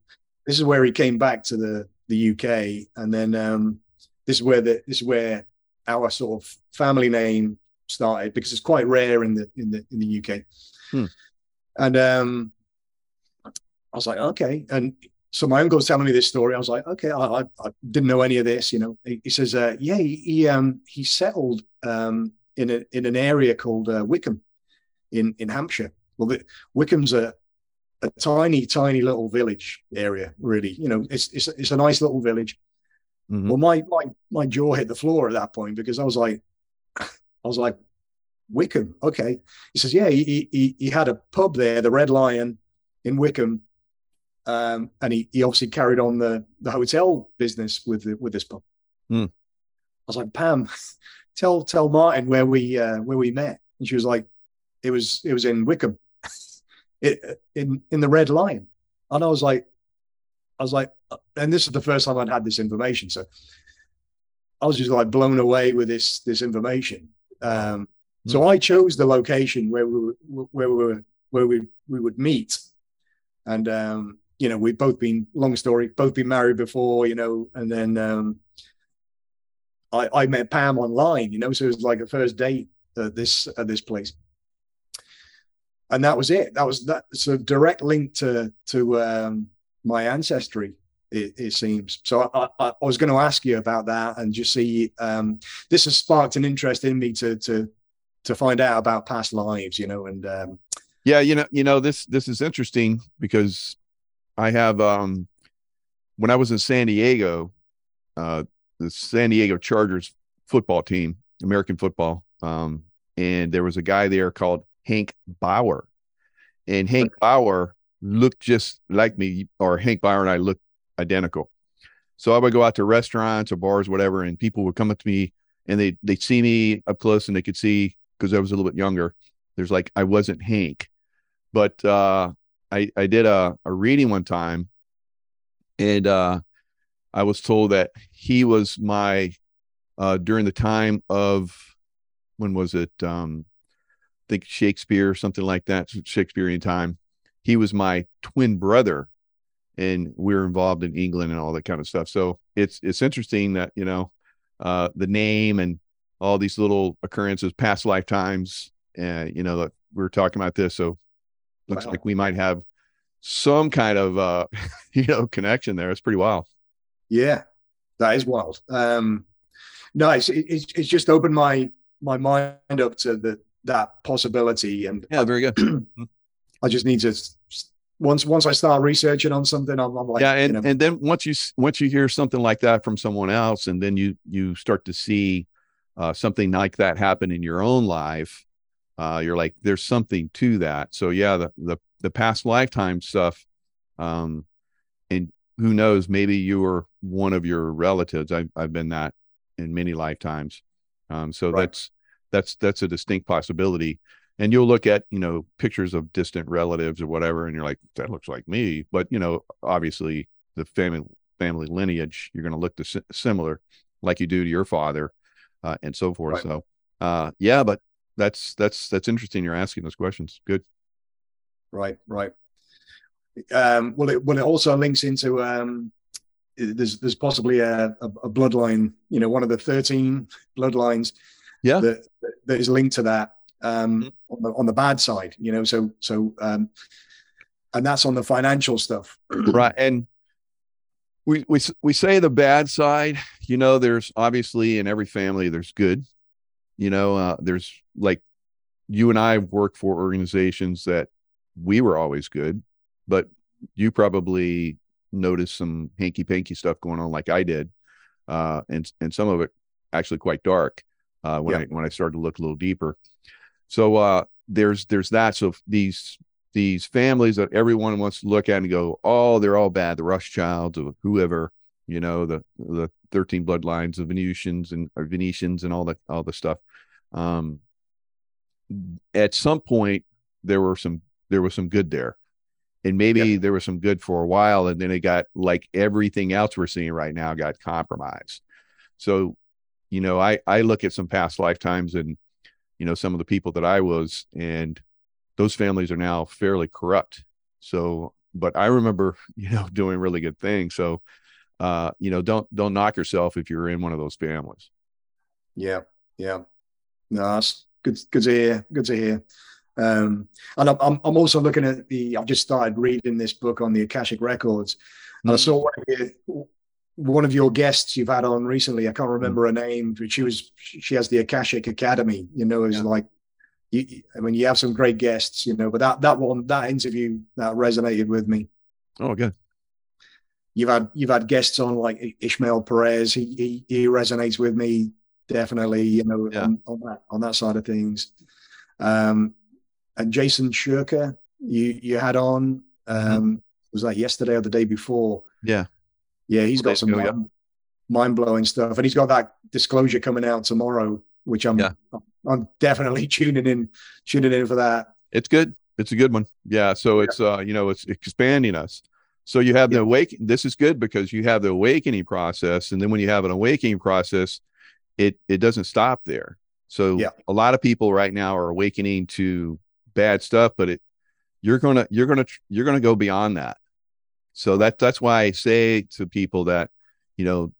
this is where he came back to the the UK, and then um, this is where the this is where our sort of family name started because it's quite rare in the in the in the UK. Hmm. And um, I was like, okay. And so my uncle was telling me this story. I was like, okay, I, I didn't know any of this. You know, he, he says, uh, yeah, he he, um, he settled um, in a in an area called uh, Wickham in in Hampshire. Well, the, Wickham's a a tiny, tiny little village area. Really, you know, it's it's it's a nice little village. Mm-hmm. Well, my my my jaw hit the floor at that point because I was like, I was like, Wickham, okay. He says, yeah, he he he had a pub there, the Red Lion, in Wickham, um, and he he obviously carried on the the hotel business with the, with this pub. Mm. I was like, Pam, [LAUGHS] tell tell Martin where we uh, where we met, and she was like, it was it was in Wickham, [LAUGHS] it, in in the Red Lion, and I was like, I was like, and this is the first time I'd had this information, so I was just like blown away with this this information. Um, mm. So I chose the location where we were, where we were, where we we would meet, and um, you know we've both been long story, both been married before, you know, and then um, I I met Pam online, you know, so it was like a first date at this at this place and that was it. That was that so direct link to to um, my ancestry. It, it, seems so. I, I, I was going to ask you about that and just see. Um, this has sparked an interest in me to to to find out about past lives. You know, and um, yeah, you know, you know this this is interesting because I have um, when I was in San Diego, uh, the San Diego Chargers football team, American football, um, and there was a guy there called Hank Bauer. And Hank Bauer looked just like me, or Hank Bauer and I looked identical. So I would go out to restaurants or bars, whatever, and people would come up to me and they they'd see me up close and they could see because I was a little bit younger. There's like I wasn't Hank, but uh, I I did a, a reading one time, and uh, I was told that he was my uh, during the time of when was it um, I think Shakespeare, or something like that, Shakespearean time. He was my twin brother, and we are involved in England and all that kind of stuff. So it's it's interesting that you know uh, the name and all these little occurrences, past lifetimes, and you know that we are talking about this. So looks wow. like we might have some kind of uh, [LAUGHS] you know connection there. It's pretty wild. Yeah, that is wild. Um, nice. It, it's it's just opened my my mind up to the that possibility. And yeah, very good. [CLEARS THROAT] I just need to once once I start researching on something, I'm, I'm like, yeah, and you know, and then once you once you hear something like that from someone else, and then you you start to see uh, something like that happen in your own life, uh, you're like, there's something to that. So yeah, the the the past lifetime stuff, um, and who knows, maybe you were one of your relatives. I've I've been that in many lifetimes. Um, so right. that's that's that's a distinct possibility and you'll look at you know pictures of distant relatives or whatever and you're like that looks like me but you know obviously the family family lineage you're going to look to similar like you do to your father uh, and so forth right. so uh, yeah but that's that's that's interesting you're asking those questions. Good. Right right. Um, well it well it also links into um, there's there's possibly a, a, a bloodline you know one of the 13 bloodlines yeah. that, that is linked to that um, mm-hmm. on, the, on the bad side you know so so um, and that's on the financial stuff right and we we we say the bad side you know there's obviously in every family there's good you know uh, there's like you and I work for organizations that we were always good but you probably noticed some hanky panky stuff going on like I did uh, and and some of it actually quite dark uh, when yeah. I when I started to look a little deeper. So uh, there's there's that. So these these families that everyone wants to look at and go, oh, they're all bad. The Rothschilds or whoever, you know, the the thirteen bloodlines, the Venetians and or Venetians and all the all the stuff. Um, at some point, there were some there was some good there, and maybe yeah. there was some good for a while, and then it got like everything else we're seeing right now got compromised. So you know, I I look at some past lifetimes and you know some of the people that I was, and those families are now fairly corrupt. So, but I remember [LAUGHS] you know doing really good things. So, uh, you know, don't don't knock yourself if you're in one of those families. Yeah, yeah, no, that's good, good to hear. Good to hear. Um, and I'm, I'm also looking at the. I've just started reading this book on the Akashic records, and I mm. saw one of, your, one of your guests you've had on recently. I can't remember mm. her name, but she was she has the Akashic Academy. You know, is yeah. like. You, I mean, you have some great guests, you know, but that that one that interview that resonated with me. Oh, good. You've had you've had guests on like Ishmael Perez. He he, he resonates with me definitely. You know, yeah. on, on, that on that side of things. Um, and Jason Shurka you you had on mm-hmm. um mm-hmm. was that yesterday or the day before yeah yeah he's got some mind, mind-blowing stuff and he's got that disclosure coming out tomorrow which i'm yeah. i'm definitely [LAUGHS] tuning in tuning in for that. It's good. It's a good one. Yeah so it's uh you know it's expanding us. So you have the awake this is good because you have the awakening process and then when you have an awakening process it it doesn't stop there. So yeah. a lot of people right now are awakening to bad stuff, but it you're gonna you're gonna you're gonna go beyond that. So that that's why I say to people that you know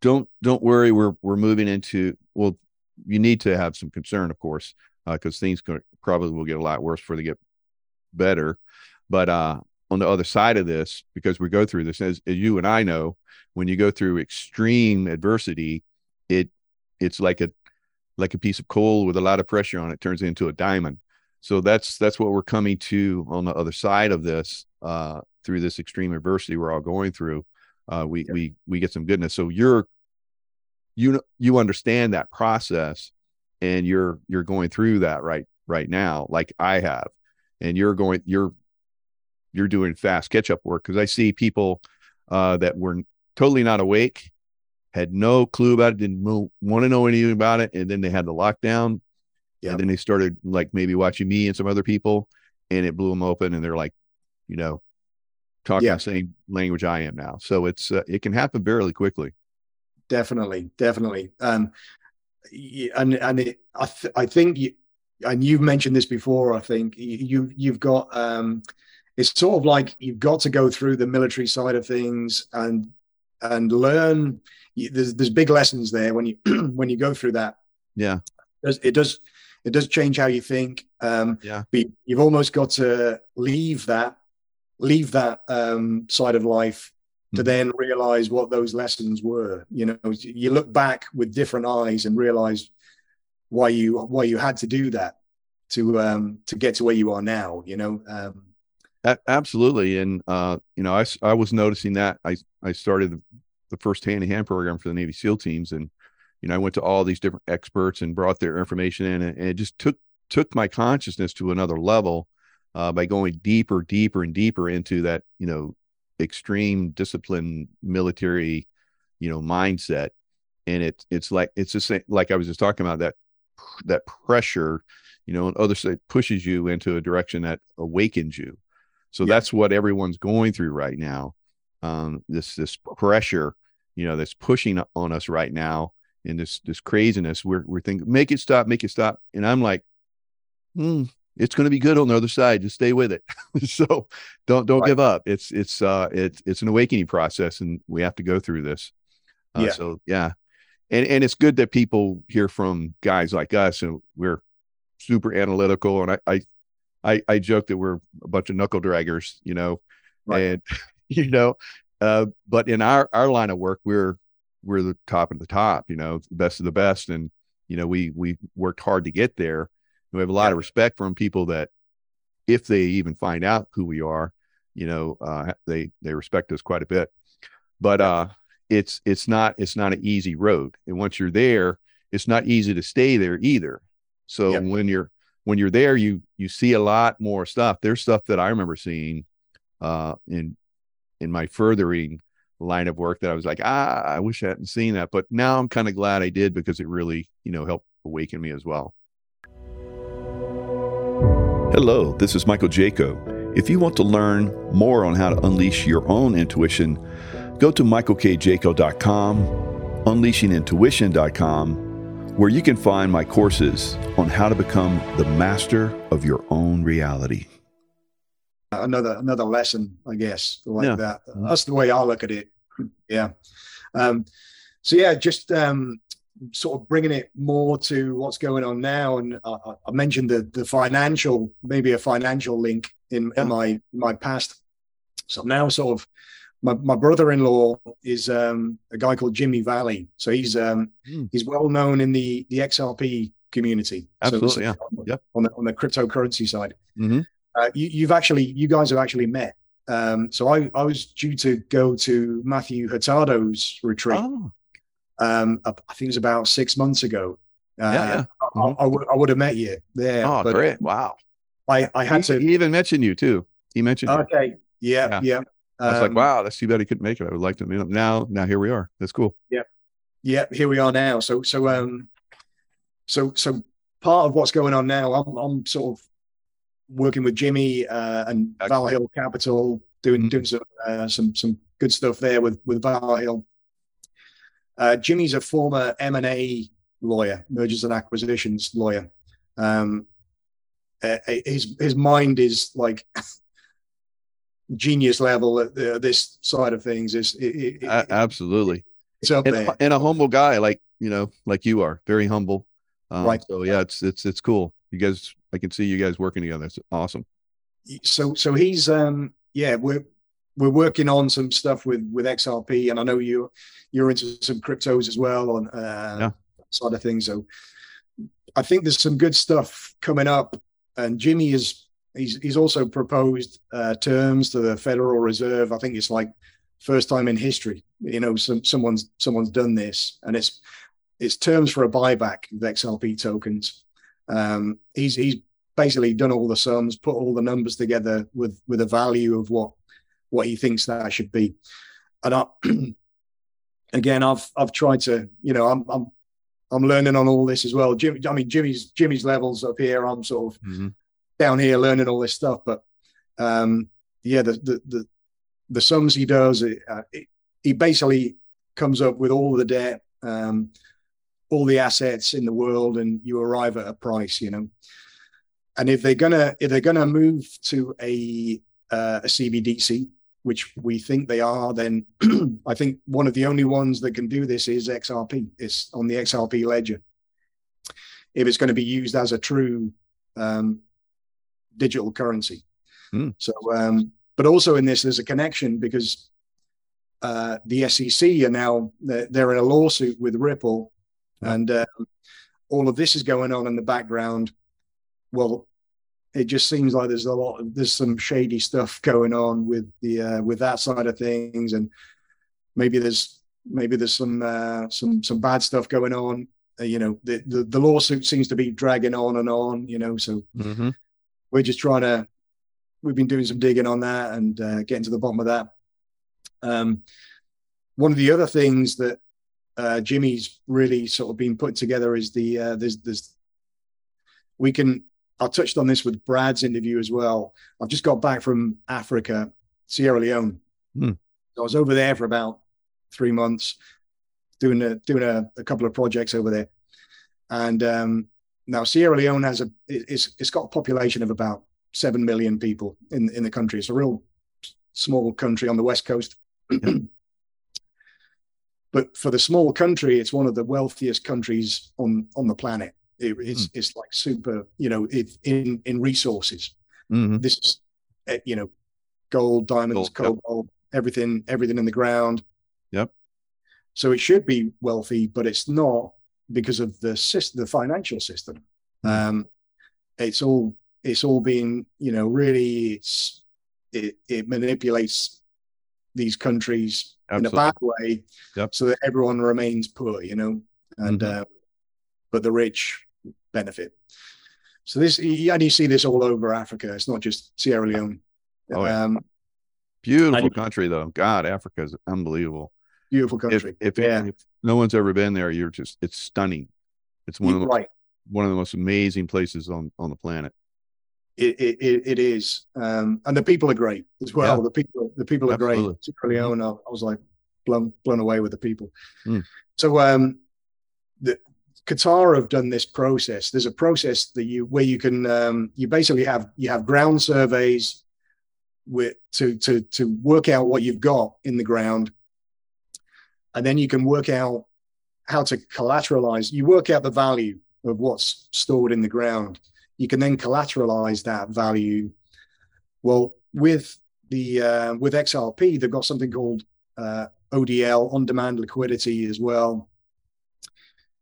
don't don't worry we're we're moving into well you need to have some concern of course because uh, things could, probably will get a lot worse before they get better. But uh on the other side of this because we go through this as, as you and i know when you go through extreme adversity it it's like a like a piece of coal with a lot of pressure on it turns into a diamond. So that's that's what we're coming to on the other side of this uh, through this extreme adversity we're all going through uh, we yeah. we we get some goodness so you're you you understand that process and you're you're going through that right right now like i have and you're going you're you're doing fast catch up work because i see people uh, that were totally not awake had no clue about it didn't want to know anything about it and then they had the lockdown yeah. And then they started like maybe watching me and some other people, and it blew them open, and they're like, you know, talking yeah. the same language I am now. So it's uh, it can happen fairly quickly. Definitely, definitely. Um, and and it, I th- I think you, and you've mentioned this before. I think you you've got um, it's sort of like you've got to go through the military side of things and and learn. There's there's big lessons there when you [CLEARS THROAT] when you go through that. Yeah, it does, it does it does change how you think. Um, yeah, but you've almost got to leave that leave that um, side of life to mm-hmm. then realize what those lessons were. You know, you look back with different eyes and realize why you why you had to do that to um, to get to where you are now. You know. Um, Absolutely, and uh, you know, I, I was noticing that I I started the, the first hand in hand program for the Navy SEAL teams, and you know, I went to all these different experts and brought their information in, and, it just took took my consciousness to another level uh, by going deeper, deeper, and deeper into that, you know, extreme discipline military, you know, mindset. And it it's like it's the same like I was just talking about that that pressure, you know, and other side pushes you into a direction that awakens you. So yeah. that's what everyone's going through right now. Um, this this pressure, you know, that's pushing on us right now in this this craziness. We're we're thinking, make it stop, make it stop. And I'm like, hmm, it's going to be good on the other side. Just stay with it. [LAUGHS] so don't don't right. give up. It's it's uh it's it's an awakening process, and we have to go through this. Uh, yeah. So yeah, and and it's good that people hear from guys like us, and we're super analytical. And I I I, I joke that we're a bunch of knuckle draggers, you know, right. and [LAUGHS] you know, uh, but in our our line of work, we're we're the top of the top, you know, the best of the best. And, you know, we, we worked hard to get there. We have a lot yeah. of respect from people that if they even find out who we are, you know, uh, they, they respect us quite a bit, but, uh, it's, it's not, it's not an easy road. And once you're there, it's not easy to stay there either. So yeah. when you're, when you're there, you, you see a lot more stuff. There's stuff that I remember seeing, uh, in, in my furthering line of work that I was like, ah, I wish I hadn't seen that. But now I'm kind of glad I did because it really, you know, helped awaken me as well. Hello, this is Michael Jaco. If you want to learn more on how to unleash your own intuition, go to michaelkjaco.com, unleashingintuition.com, where you can find my courses on how to become the master of your own reality another another lesson, I guess, like yeah. that. That's the way I look at it. Yeah. Um, so yeah, just um, sort of bringing it more to what's going on now. And I, I mentioned the the financial, maybe a financial link in, yeah. in my my past. So now, sort of, my, my brother-in-law is um, a guy called Jimmy Vallee. So he's um, mm. he's well known in the the XRP community. Absolutely, so, yeah, yeah. On the on the cryptocurrency side, mm-hmm. uh, you, have actually you guys have actually met. Um, so I I was due to go to Matthew Hurtado's retreat. Oh. Um, I think it was about six months ago. Uh, yeah, yeah. I, I, would I would have met you there. Oh, but great! Wow. I I had he, to. He even mentioned you too. He mentioned. Okay. You. Yeah. Yeah. yeah. I was like, um, wow, that's too bad he couldn't make it. I would like to meet him. Now, now here we are. That's cool. Yeah. Yeah. Here we are now. So, so, um, so, so part of what's going on now, I'm, I'm sort of working with Jimmy uh, and Valhil Capital, doing, mm-hmm. doing some, uh, some, some good stuff there with, with Valhil. Uh, Jimmy's a former M&A lawyer, mergers and acquisitions lawyer. Um, uh, his his mind is like [LAUGHS] genius level at the, this side of things. Is it, it, absolutely. it's up and, there. and a humble guy like you know like you are very humble. Um, right. so yeah it's it's it's cool. You guys i can see you guys working together. It's awesome. So so he's um yeah we're we're working on some stuff with with xrp and i know you you're into some cryptos as well on uh yeah. side of things so i think there's some good stuff coming up and jimmy is he's he's also proposed uh, terms to the Federal Reserve. I think it's like first time in history. You know, some someone's someone's done this, and it's it's terms for a buyback of XRP tokens. Um, he's he's basically done all the sums, put all the numbers together with with a value of what what he thinks that should be. And I, [CLEARS THROAT] again, I've I've tried to, you know, I'm I'm I'm learning on all this as well. Jim, I mean, Jimmy's Jimmy's levels up here. I'm sort of mm-hmm down here learning all this stuff. But um, yeah, the, the, the the sums he does, it, uh, it, he basically comes up with all the debt, um, all the assets in the world, and you arrive at a price. You know, and if they're gonna if they're gonna move to a uh, a CBDC, which we think they are, then [CLEARS THROAT] I think one of the only ones that can do this is XRP. It's on the XRP ledger. If it's going to be used as a true um, digital currency. Mm. So, um, but also in this, there's a connection because uh, the SEC are now they're, they're, in a lawsuit with Ripple, and uh, all of this is going on in the background. Well, it just seems like there's a lot of, there's some shady stuff going on with the uh, with that side of things, and maybe there's maybe there's some uh, some some bad stuff going on. Uh, you know, the, the, the lawsuit seems to be dragging on and on. You know, so. Mm-hmm we're just trying to we've been doing some digging on that and uh, getting to the bottom of that um, one of the other things that uh, jimmy's really sort of been put together is the uh, there's there's we can i touched on this with brad's interview as well i've just got back from africa sierra leone hmm. i was over there for about three months doing a doing a, a couple of projects over there and um, now, Sierra Leone has a it's it's got a population of about seven million people in in the country. It's a real small country on the west coast. [CLEARS THROAT] but for the small country, it's one of the wealthiest countries on on the planet. It, it's mm. it's like super, you know, it, in in resources. Mm-hmm. This is, eh, you know, gold, diamonds, gold, cobalt, yep. everything, everything in the ground. Yep. So it should be wealthy, but it's not because of the system, the financial system. Hmm. Um, it's all it's all been you know really it's it, it manipulates these countries Absolutely. in a bad way yep. so that everyone remains poor you know and mm-hmm. uh, but the rich benefit so this and you see this all over africa it's not just sierra leone oh, yeah. um, beautiful country though god africa is unbelievable beautiful country if, if, yeah. if no one's ever been there, you're just it's stunning. It's one of the right. one of the most amazing places on on the planet. It it, it is, um, and the people are great as well. Yeah. The people the people are Absolutely. great. Sierra Leone, I, I was like blown blown away with the people. Mm. So um, the Qatar have done this process. There's a process that you where you can um, you basically have you have ground surveys with to to to work out what you've got in the ground and then you can work out how to collateralize. You work out the value of what's stored in the ground. You can then collateralize that value. Well, with the uh, with XRP, they've got something called uh, ODL, on-demand liquidity, as well.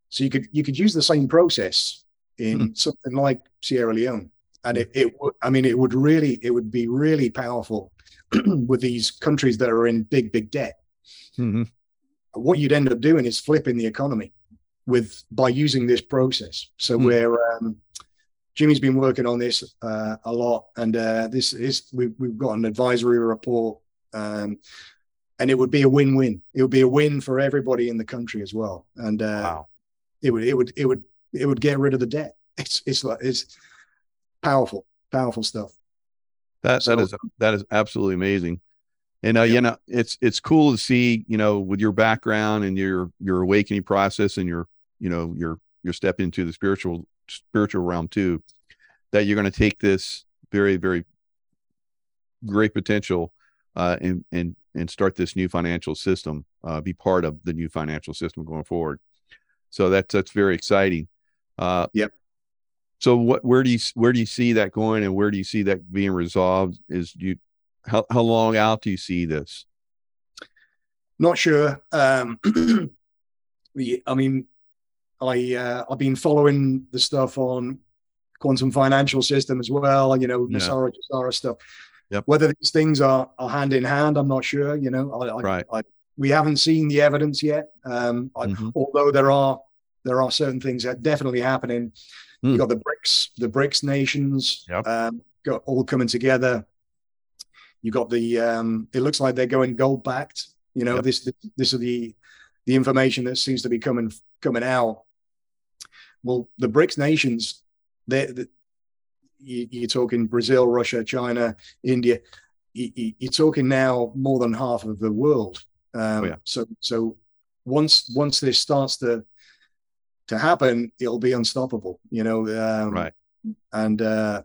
So you could you could use the same process in mm. something like Sierra Leone, and it, it would I mean it would really it would be really powerful [CLEARS THROAT] with these countries that are in big big debt. Mm-hmm. What you'd end up doing is flipping the economy with by using this process. So mm. where um, Jimmy's been working on this uh, a lot, and uh, this is we, we've got an advisory report. Um, and it would be a win-win. It would be a win for everybody in the country as well. And uh, wow it would it would it would it would get rid of the debt. It's it's like it's powerful, powerful stuff. That so, that is that is absolutely amazing. And uh, yeah. you know, it's it's cool to see, you know, with your background and your your awakening process and your, you know, your your step into the spiritual spiritual realm too, that you're going to take this very very great potential uh, and and and start this new financial system, uh, be part of the new financial system going forward. So that's that's very exciting. Uh, yep. So what where do you where do you see that going, and where do you see that being resolved? Is you how how long out do you see this? Not sure. Um, [CLEARS THROAT] I mean, I uh, I've been following the stuff on quantum financial system as well. You know, yeah. NESARA, GESARA stuff. Yep. Whether these things are, are hand in hand, I'm not sure. You know, I, I, right. I, we haven't seen the evidence yet. Um, mm-hmm. although there are there are certain things that definitely happening. Mm. You got the BRICS, the BRICS nations, yep. um, got all coming together. You got the. Um, it looks like they're going gold backed. You know, yep. this this is the the information that seems to be coming coming out. Well, the BRICS nations, they're, they're you, are talking Brazil, Russia, China, India. You, are talking now more than half of the world. Um, oh, yeah. So so once once this starts to to happen, it'll be unstoppable. You know, um, right? And uh,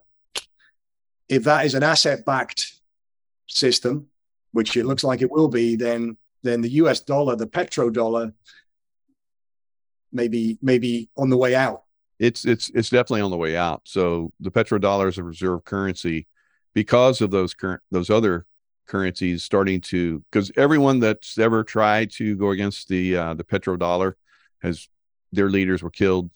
if that is an asset backed system, which it looks like it will be, then then the U.S. dollar, the petrodollar, maybe maybe on the way out. It's it's it's definitely on the way out. So the petrodollar is a reserve currency because of those current those other currencies starting to because everyone that's ever tried to go against the uh, the petrodollar has their leaders were killed,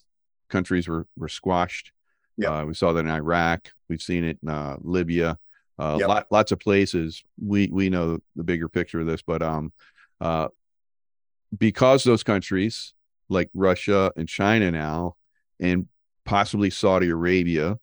countries were were squashed. Yeah, uh, we saw that in Iraq. We've seen it in uh, Libya. Uh, yep. lot, lots of places. We we know the bigger picture of this, but um, uh, because those countries like Russia and China now, and possibly Saudi Arabia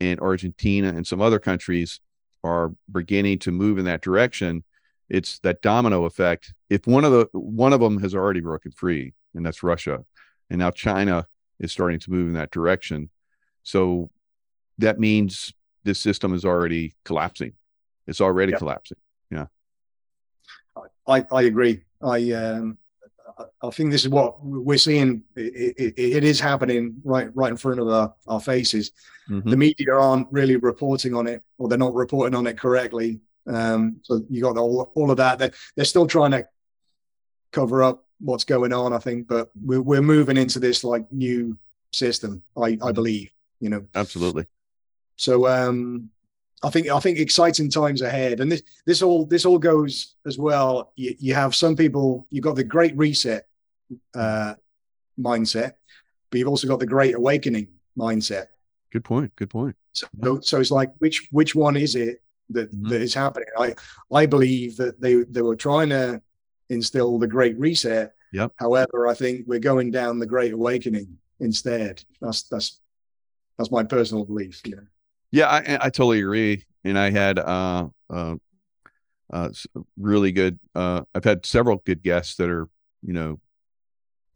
and Argentina and some other countries are beginning to move in that direction, it's that domino effect. If one of the one of them has already broken free, and that's Russia, and now China is starting to move in that direction, so that means this system is already collapsing. It's already yeah. collapsing. Yeah, I I agree. I um I think this is what we're seeing. It, it, it is happening right right in front of our, our faces. Mm-hmm. The media aren't really reporting on it, or they're not reporting on it correctly. Um, so you got all, all of that. They're, they're still trying to cover up what's going on, I think, but we're, we're moving into this like new system. I, I mm-hmm. believe, you know, absolutely. So um, I think I think exciting times ahead, and this this all this all goes as well. You, you have some people. You've got the Great Reset uh, mindset, but you've also got the Great Awakening mindset. Good point. Good point. So, yeah. so it's like which which one is it that, mm-hmm. that is happening? I I believe that they they were trying to instill the Great Reset. Yep. However, I think we're going down the Great Awakening instead. That's that's that's my personal belief. Yeah. Yeah, I, I totally agree. And I had uh, uh, uh, really good. Uh, I've had several good guests that are, you know,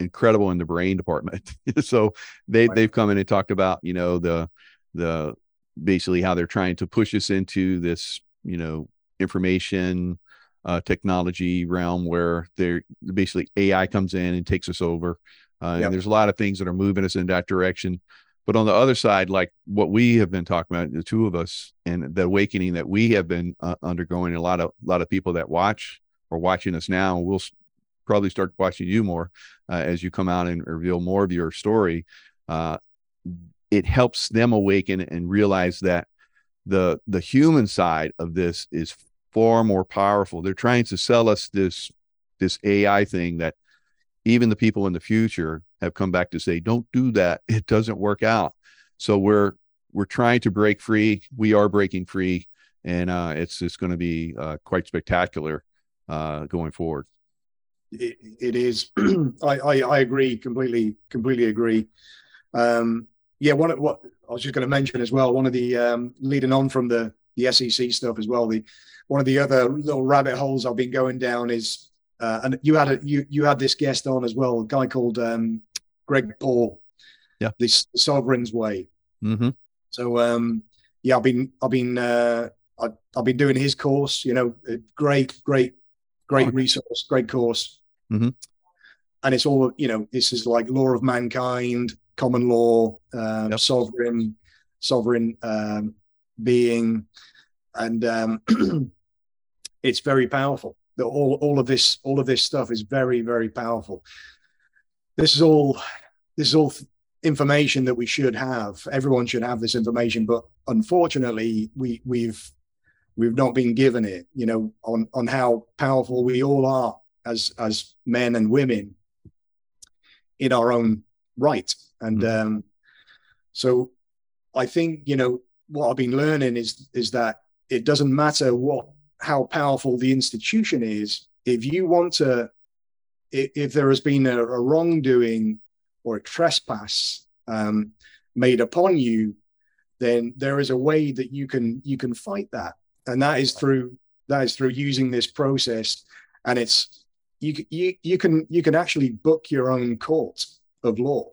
incredible in the brain department. [LAUGHS] so they right. they've come in and talked about, you know, the the basically how they're trying to push us into this, you know, information uh, technology realm where they're basically AI comes in and takes us over. Uh, yep. And there's a lot of things that are moving us in that direction. But on the other side, like what we have been talking about, the two of us, and the awakening that we have been uh, undergoing, a lot of a lot of people that watch or watching us now will probably start watching you more uh, as you come out and reveal more of your story. Uh, it helps them awaken and realize that the the human side of this is far more powerful. They're trying to sell us this this AI thing that even the people in the future have come back to say, "Don't do that. [LAUGHS] It doesn't work out." So we're we're trying to break free. We are breaking free, and uh, it's it's going to be uh, quite spectacular uh, going forward. it, it is. [CLEARS THROAT] I, I, I agree completely. Completely agree. Um, yeah, one of what I was just going to mention as well. One of the um, leading on from the the SEC stuff as well. The one of the other little rabbit holes I've been going down is, uh, and you had a you you had this guest on as well, a guy called um, Greg Paul. Yeah, this Sovereign's Way. Mm-hmm. So um, yeah, I've been I've been uh, I, have been doing his course. You know, great, great, great okay. resource, great course. Mm-hmm. And it's all you know. This is like law of mankind, common law, uh, yep. sovereign, sovereign um, being, and um, [CLEARS THROAT] it's very powerful. The, all all of this all of this stuff is very very powerful. This is all this is all information that we should have. Everyone should have this information, but unfortunately, we we've we've not been given it. You know, on on how powerful we all are as as men and women in our own right. And mm-hmm. um, so, I think you know what I've been learning is is that it doesn't matter what how powerful the institution is. If you want to, if, if there has been a, a wrongdoing or a trespass um, made upon you, then there is a way that you can you can fight that, and that is through that is through using this process, and it's you you you can you can actually book your own court of law,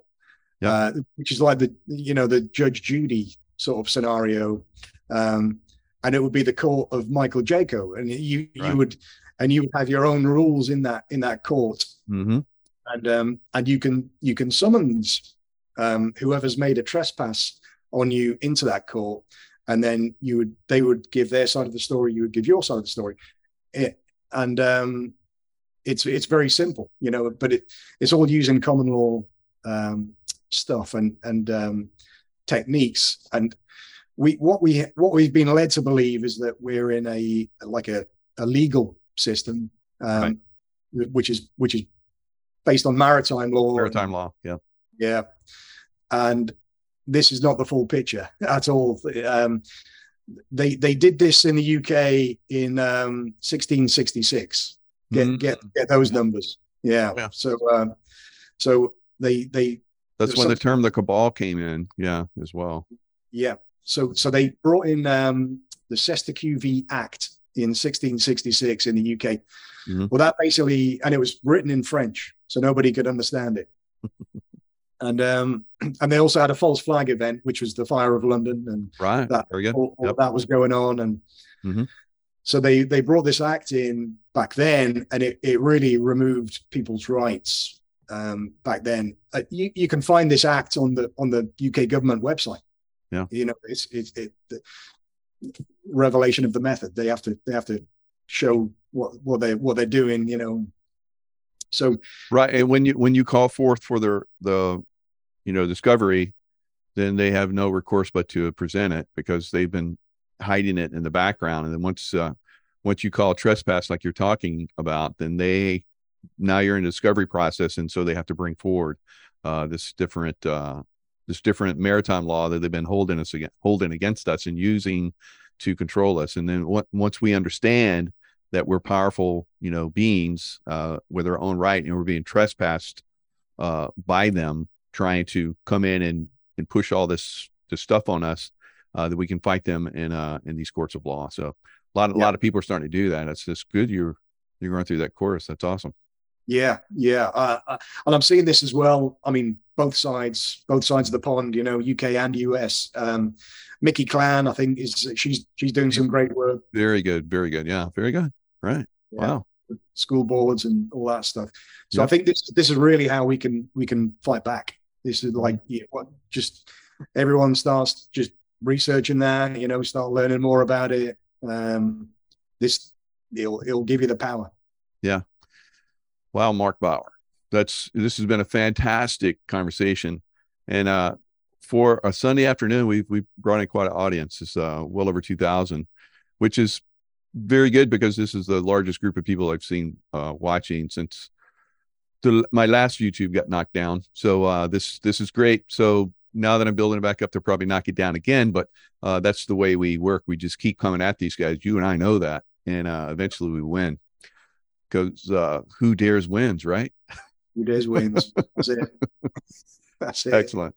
yeah. uh, which is like the you know the Judge Judy sort of scenario, um, and it would be the court of Michael Jaco, and you right. you would and you would have your own rules in that in that court. Mm-hmm and um, and you can you can summons um, whoever's made a trespass on you into that court, and then you would they would give their side of the story, you would give your side of the story, it, and um, it's it's very simple, you know, but it it's all using common law um, stuff and and um, techniques, and we what we what we've been led to believe is that we're in a like a, a legal system, um, right. which is which is based on maritime law. Maritime law, yeah. Yeah. And this is not the full picture at all. Um, they they did this in the UK in um, 1666. Get mm. get get those numbers. Yeah. yeah. So um, so they they. That's when the term the cabal came in. Yeah, as well. Yeah. So so they brought in um, the Sesteq v Act in 1666 in the UK. Mm-hmm. Well, that basically, and it was written in French so nobody could understand it. [LAUGHS] and um, [CLEARS THROAT] and they also had a false flag event, which was the fire of London, and right, that Very good. All, all yep. that was going on, and mm-hmm. so they they brought this act in back then, and it it really removed people's rights um, back then. Uh, you you can find this act on the on the UK government website. Yeah, you know, it's it's it, the revelation of the method. They have to they have to show what what they what they're doing. You know, so right, and when you when you call forth for the the you know discovery, then they have no recourse but to present it because they've been hiding it in the background. And then once uh, once you call trespass like you're talking about, then they now you're in a discovery process, and so they have to bring forward uh, this different uh, this different maritime law that they've been holding us against, holding against us and using to control us. And then what, once we understand that we're powerful, you know, beings uh, with our own right, and we're being trespassed uh, by them, trying to come in and and push all this this stuff on us, uh, that we can fight them in uh in these courts of law. So a lot of, yeah. a lot of people are starting to do that. It's just good you're you're going through that course. That's awesome. Yeah, yeah, uh, uh, and I'm seeing this as well. I mean, both sides, both sides of the pond. You know, UK and US. Um, Mickey Clan, I think, is she's she's doing some great work. Very good, very good. Yeah, very good. Right. Yeah. Wow. School boards and all that stuff. So. I think this this is really how we can we can fight back. This is like yeah, what just everyone starts just researching that, you know, start learning more about it. Um, this it'll it'll give you the power. Yeah. Wow, Mark Bauer. That's this has been a fantastic conversation. And uh for a Sunday afternoon, we've we've brought in quite an audience. It's uh well over two thousand, which is very good because this is the largest group of people I've seen uh watching since the my last YouTube got knocked down. So uh this this is great. So now that I'm building it back up, they'll probably knock it down again. But uh, that's the way we work. We just keep coming at these guys. You and I know that, and uh, eventually we win. Because uh, who dares wins, right? Who dares wins. That's it. [LAUGHS] That's it. Excellent,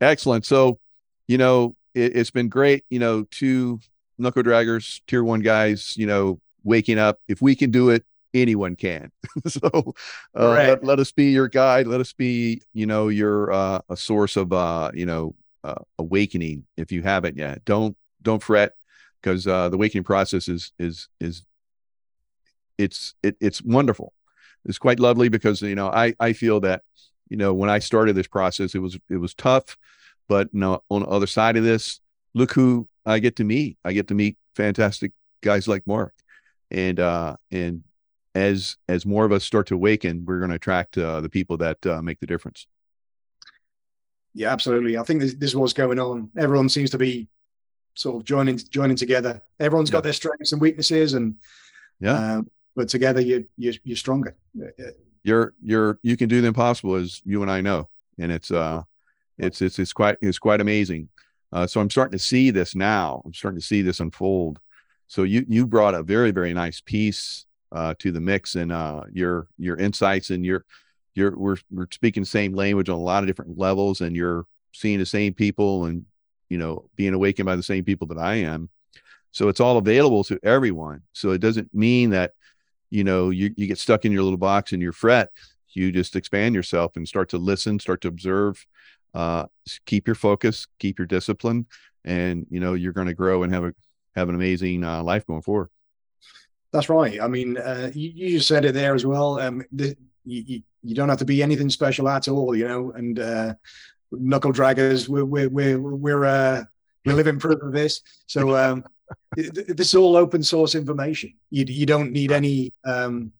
excellent. So, you know, it, it's been great. You know, two knuckle draggers, tier one guys. You know, waking up. If we can do it, anyone can. [LAUGHS] so uh, let, let, us be your guide. Let us be, you know, your uh, a source of, uh, you know, uh, awakening if you haven't yet. Don't don't fret because uh, the awakening process is is is it's it, it's wonderful. It's quite lovely because you know I I feel that you know when I started this process it was it was tough, but you know, on the other side of this, look who I get to meet. I get to meet fantastic guys like Mark, and uh and as as more of us start to awaken, we're going to attract uh, the people that uh, make the difference. Yeah, absolutely. I think this, this is what's going on. Everyone seems to be sort of joining joining together. Everyone's yeah. got their strengths and weaknesses, and yeah, um, but together you you you're stronger. You're you're you can do the impossible, as you and I know, and it's uh, it's it's it's quite it's quite amazing. Uh, so I'm starting to see this now. I'm starting to see this unfold. So you you brought a very very nice piece uh, to the mix and uh, your your insights and your your we're we're speaking the same language on a lot of different levels and you're seeing the same people and you know being awakened by the same people that I am. So it's all available to everyone. So it doesn't mean that you know you you get stuck in your little box and you're fret. You just expand yourself and start to listen, start to observe, uh, keep your focus, keep your discipline, and you know you're going to grow and have a have an amazing uh, life going forward. That's right. I mean, uh, you, you, just said it there as well. Um, the, you, you, don't have to be anything special at all, you know. And uh, knuckle draggers, we're we're we're we're, uh, we're living proof of this. So um, [LAUGHS] this is all open source information. You you don't need any um,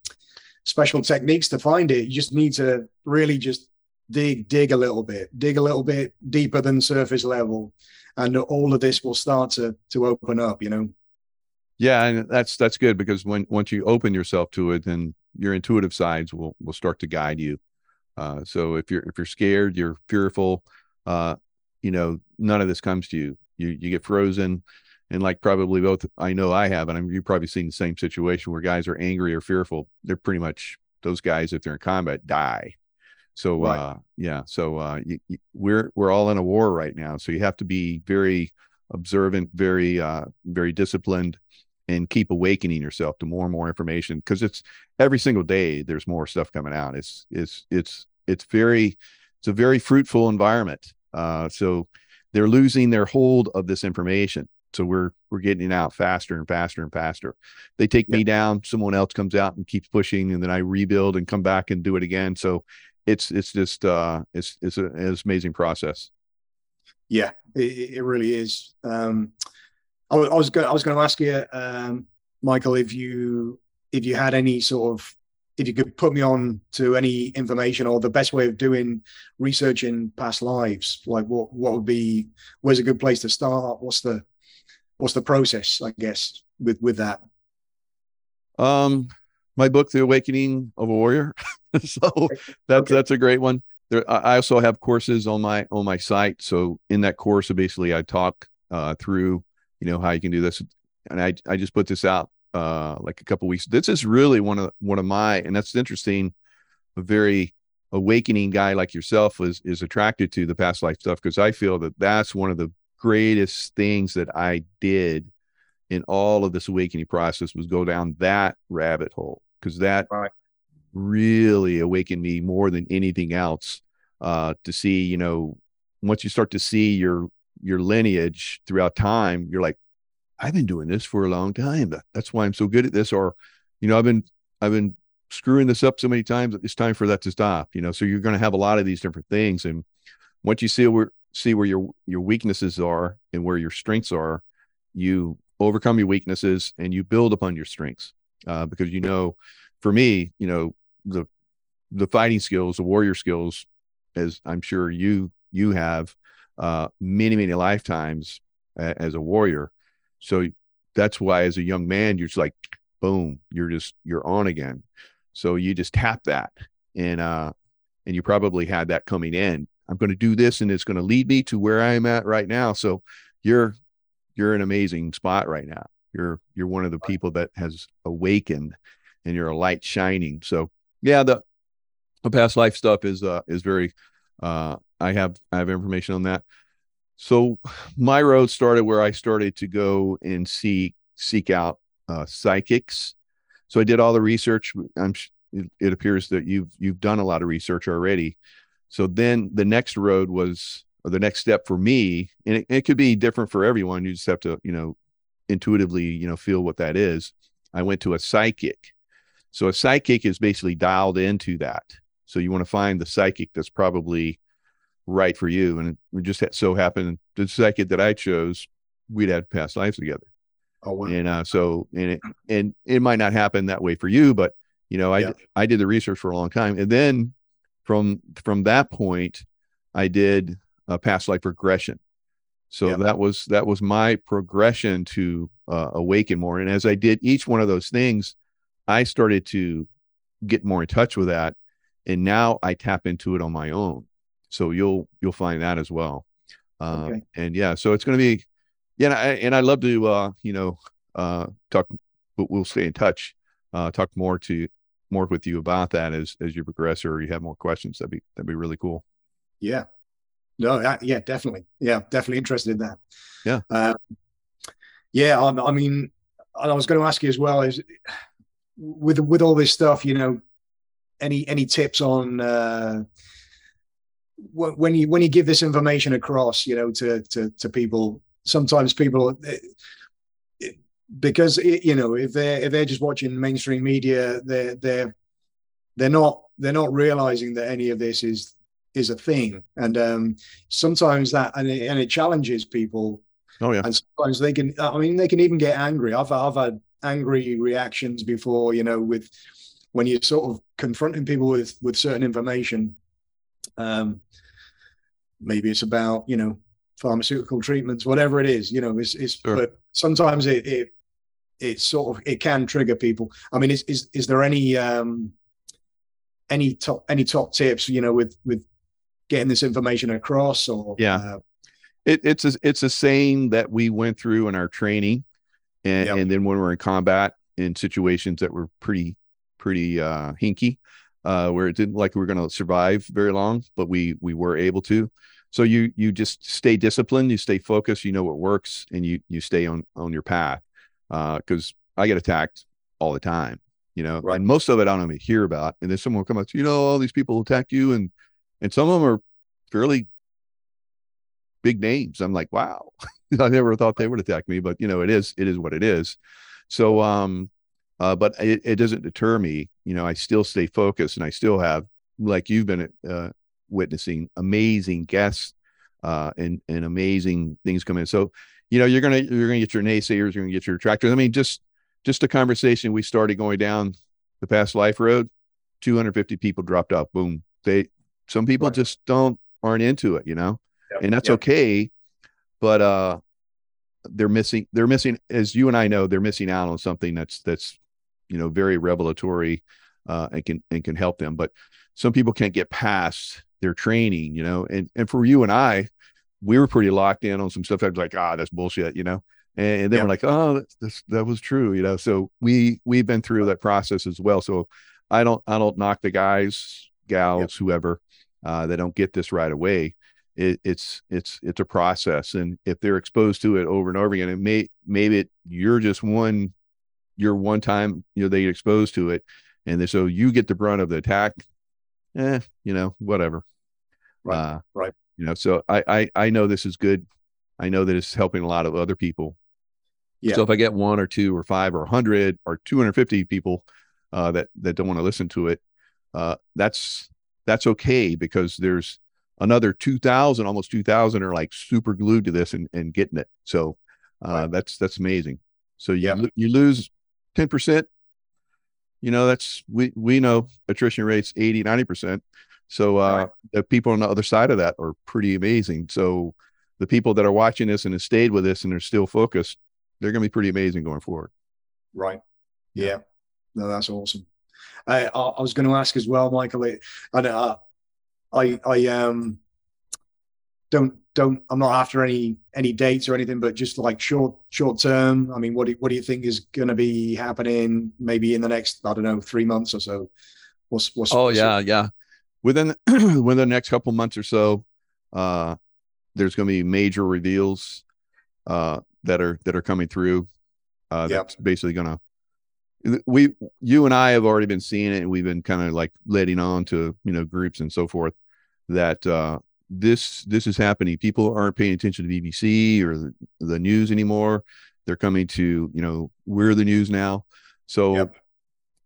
special techniques to find it. You just need to really just dig dig a little bit, dig a little bit deeper than surface level, and all of this will start to to open up. You know. Yeah, and that's that's good because when once you open yourself to it, then your intuitive sides will will start to guide you. Uh, so if you're if you're scared, you're fearful, uh, you know, none of this comes to you. You you get frozen, and like probably both I know I have, and I'm you've probably seen the same situation where guys are angry or fearful. They're pretty much those guys if they're in combat die. So right. uh, yeah, so uh, you, you, we're we're all in a war right now. So you have to be very observant, very uh, very disciplined, and keep awakening yourself to more and more information because it's every single day there's more stuff coming out it's it's it's it's very it's a very fruitful environment uh, so they're losing their hold of this information so we're we're getting it out faster and faster and faster they take me down someone else comes out and keeps pushing and then i rebuild and come back and do it again so it's it's just uh it's it's, a, it's an amazing process yeah it, it really is um I, I was going. I was going to ask you, um, Michael, if you if you had any sort of if you could put me on to any information or the best way of doing research in past lives, like what what would be where's a good place to start? What's the what's the process? I guess with with that. Um, my book, The Awakening of a Warrior. [LAUGHS] so that's okay. that's a great one. There, I also have courses on my on my site. So in that course, basically, I talk uh, through you know how you can do this and i i just put this out uh like a couple weeks this is really one of one of my and that's interesting a very awakening guy like yourself is is attracted to the past life stuff because i feel that that's one of the greatest things that i did in all of this awakening process was go down that rabbit hole because that right. really awakened me more than anything else uh to see you know once you start to see your your lineage throughout time, you're like, I've been doing this for a long time. That's why I'm so good at this. Or, you know, I've been I've been screwing this up so many times it's time for that to stop. You know, so you're going to have a lot of these different things, and once you see where see where your your weaknesses are and where your strengths are, you overcome your weaknesses and you build upon your strengths. Uh, because you know, for me, you know, the the fighting skills, the warrior skills, as I'm sure you you have uh, many many lifetimes a, as a warrior. So that's why, as a young man, you're just like, boom, you're just you're on again. So you just tap that, and uh, and you probably had that coming in. I'm going to do this, and it's going to lead me to where I am at right now. So you're you're an amazing spot right now. You're you're one of the people that has awakened, and you're a light shining. So yeah, the the past life stuff is uh is very uh I have I have information on that. So my road started where I started to go and seek seek out uh, psychics. So I did all the research. I'm it appears that you've you've done a lot of research already. So then the next road was or the next step for me, and it, it could be different for everyone. You just have to you know intuitively you know feel what that is. I went to a psychic. So a psychic is basically dialed into that. So you want to find the psychic that's probably right for you. And it just so happened the psychic that I chose, we'd had past lives together. Oh wow. And uh, so and it and it might not happen that way for you, but you know, I yeah. I did the research for a long time. And then from from that point, I did a past life regression. So yeah. that was that was my progression to uh, awaken more. And as I did each one of those things, I started to get more in touch with that and now I tap into it on my own. So you'll you'll find that as well. Uh, okay. And yeah, so it's going to be, yeah, and I, and I love to uh, you know uh, talk. But we'll stay in touch. Uh, talk more to more with you about that as as you progress or you have more questions. That'd be that'd be really cool. Yeah. No. yeah. Definitely. Yeah. Definitely interested in that. Yeah. Um, yeah. I, I mean, I was going to ask you as well is with with all this stuff, you know, any any tips on uh, when you when you give this information across, you know, to to to people? Sometimes people, eh, because it, you know, if they're if they're just watching mainstream media, they're they're they're not they're not realizing that any of this is is a thing, and um, sometimes that and it, and it challenges people. Oh yeah, and sometimes they can. I mean, they can even get angry. I've I've had angry reactions before, you know, with when you're sort of confronting people with with certain information um maybe it's about you know pharmaceutical treatments whatever it is you know it's, it's sure. but sometimes it, it it sort of it can trigger people i mean is is, is there any um any top any top tips you know with with getting this information across or yeah uh, it, it's a it's a saying that we went through in our training and, yep. and then when we're in combat in situations that were pretty pretty uh, hinky, uh, where it didn't like we were going to survive very long, but we we were able to. So you you just stay disciplined, you stay focused, you know what works, and you you stay on on your path. Because uh, I get attacked all the time, you know, right. and most of it I don't even hear about. And then someone will come up, you know, all these people attack you, and and some of them are fairly big names. I'm like, wow, [LAUGHS] I never thought they would attack me, but you know, it is it is what it is. So um, uh, but it, it doesn't deter me. You know, I still stay focused and I still have, like you've been uh, witnessing, amazing guests uh, and and amazing things come in. So, you know, you're gonna you're gonna get your naysayers, you're gonna get your detractors. I mean, just just a conversation we started going down the past life road, 250 people dropped out. Boom. They some people right. just don't aren't into it, you know, yep. and that's yep. okay. But uh, they're missing they're missing as you and I know they're missing out on something that's that's you know very revelatory uh, and can and can help them. But some people can't get past their training, you know. And and for you and I, we were pretty locked in on some stuff. I was like, ah, that's bullshit, you know. And, and then yeah. we're like, oh, that's, that was true, you know. So we we've been through that process as well. So I don't I don't knock the guys, gals, whoever uh, that don't get this right away. It, it's it's it's a process, and if they're exposed to it over and over again, it may maybe it, you're just one your one time you know they get exposed to it and they, so you get the brunt of the attack eh you know whatever right uh, right you know so I, I i know this is good i know that it's helping a lot of other people yeah. so if i get one or two or five or 100 or 250 people uh, that that don't want to listen to it uh, that's that's okay because there's another 2000 almost 2000 are like super glued to this and, and getting it so uh, right. that's that's amazing so you, yeah. you lose 10%, you know, that's we we know attrition rates 80, 90%. So uh right. the people on the other side of that are pretty amazing. So the people that are watching this and have stayed with us and are still focused, they're going to be pretty amazing going forward. Right. Yeah. No, that's awesome. I, I was going to ask as well, Michael. I, uh, I, I um, don't don't I'm not after any any dates or anything, but just like short short term. I mean, what do what do you think is going to be happening? Maybe in the next I don't know three months or so. What's what's oh what's yeah it? yeah within [CLEARS THROAT] within the next couple months or so, uh, there's going to be major reveals uh, that are that are coming through. Uh, yep. That's basically going to we you and I have already been seeing it and we've been kind of like letting on to you know groups and so forth that uh this this is happening people aren't paying attention to BBC or the, the news anymore they're coming to you know we're the news now so yep.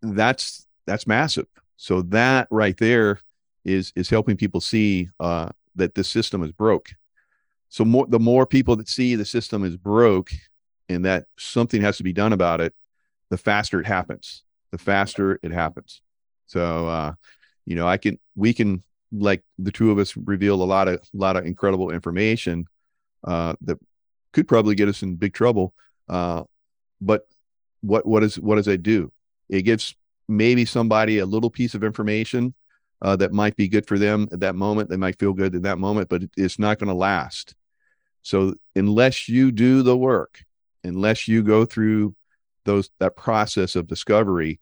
that's that's massive so that right there is is helping people see uh that the system is broke. So more the more people that see the system is broke and that something has to be done about it the faster it happens the faster it happens. So uh you know i can we can like the two of us reveal a lot of a lot of incredible information uh that could probably get us in big trouble uh but what what is what does it do? It gives maybe somebody a little piece of information uh, that might be good for them at that moment they might feel good in that moment but it's not going to last so unless you do the work unless you go through those that process of discovery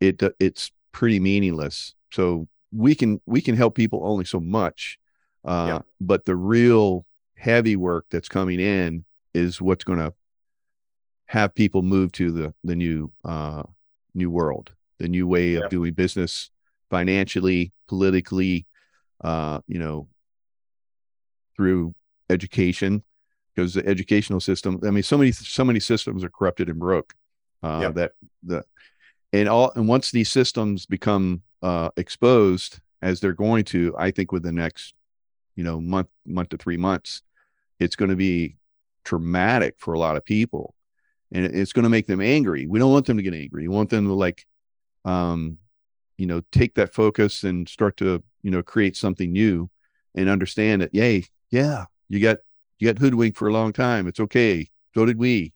it it's pretty meaningless so we can we can help people only so much uh, yeah. but the real heavy work that's coming in is what's going to have people move to the the new uh, new world the new way yeah. of doing business financially politically uh, you know through education because the educational system i mean so many so many systems are corrupted and broke uh, yep. that the and all and once these systems become uh, exposed as they're going to, I think within the next you know month month to three months, it's going to be traumatic for a lot of people, and it's going to make them angry. We don't want them to get angry. We want them to like, um, you know, take that focus and start to you know create something new, and understand that, yay, yeah, you got you got hoodwinked for a long time. It's okay. So did we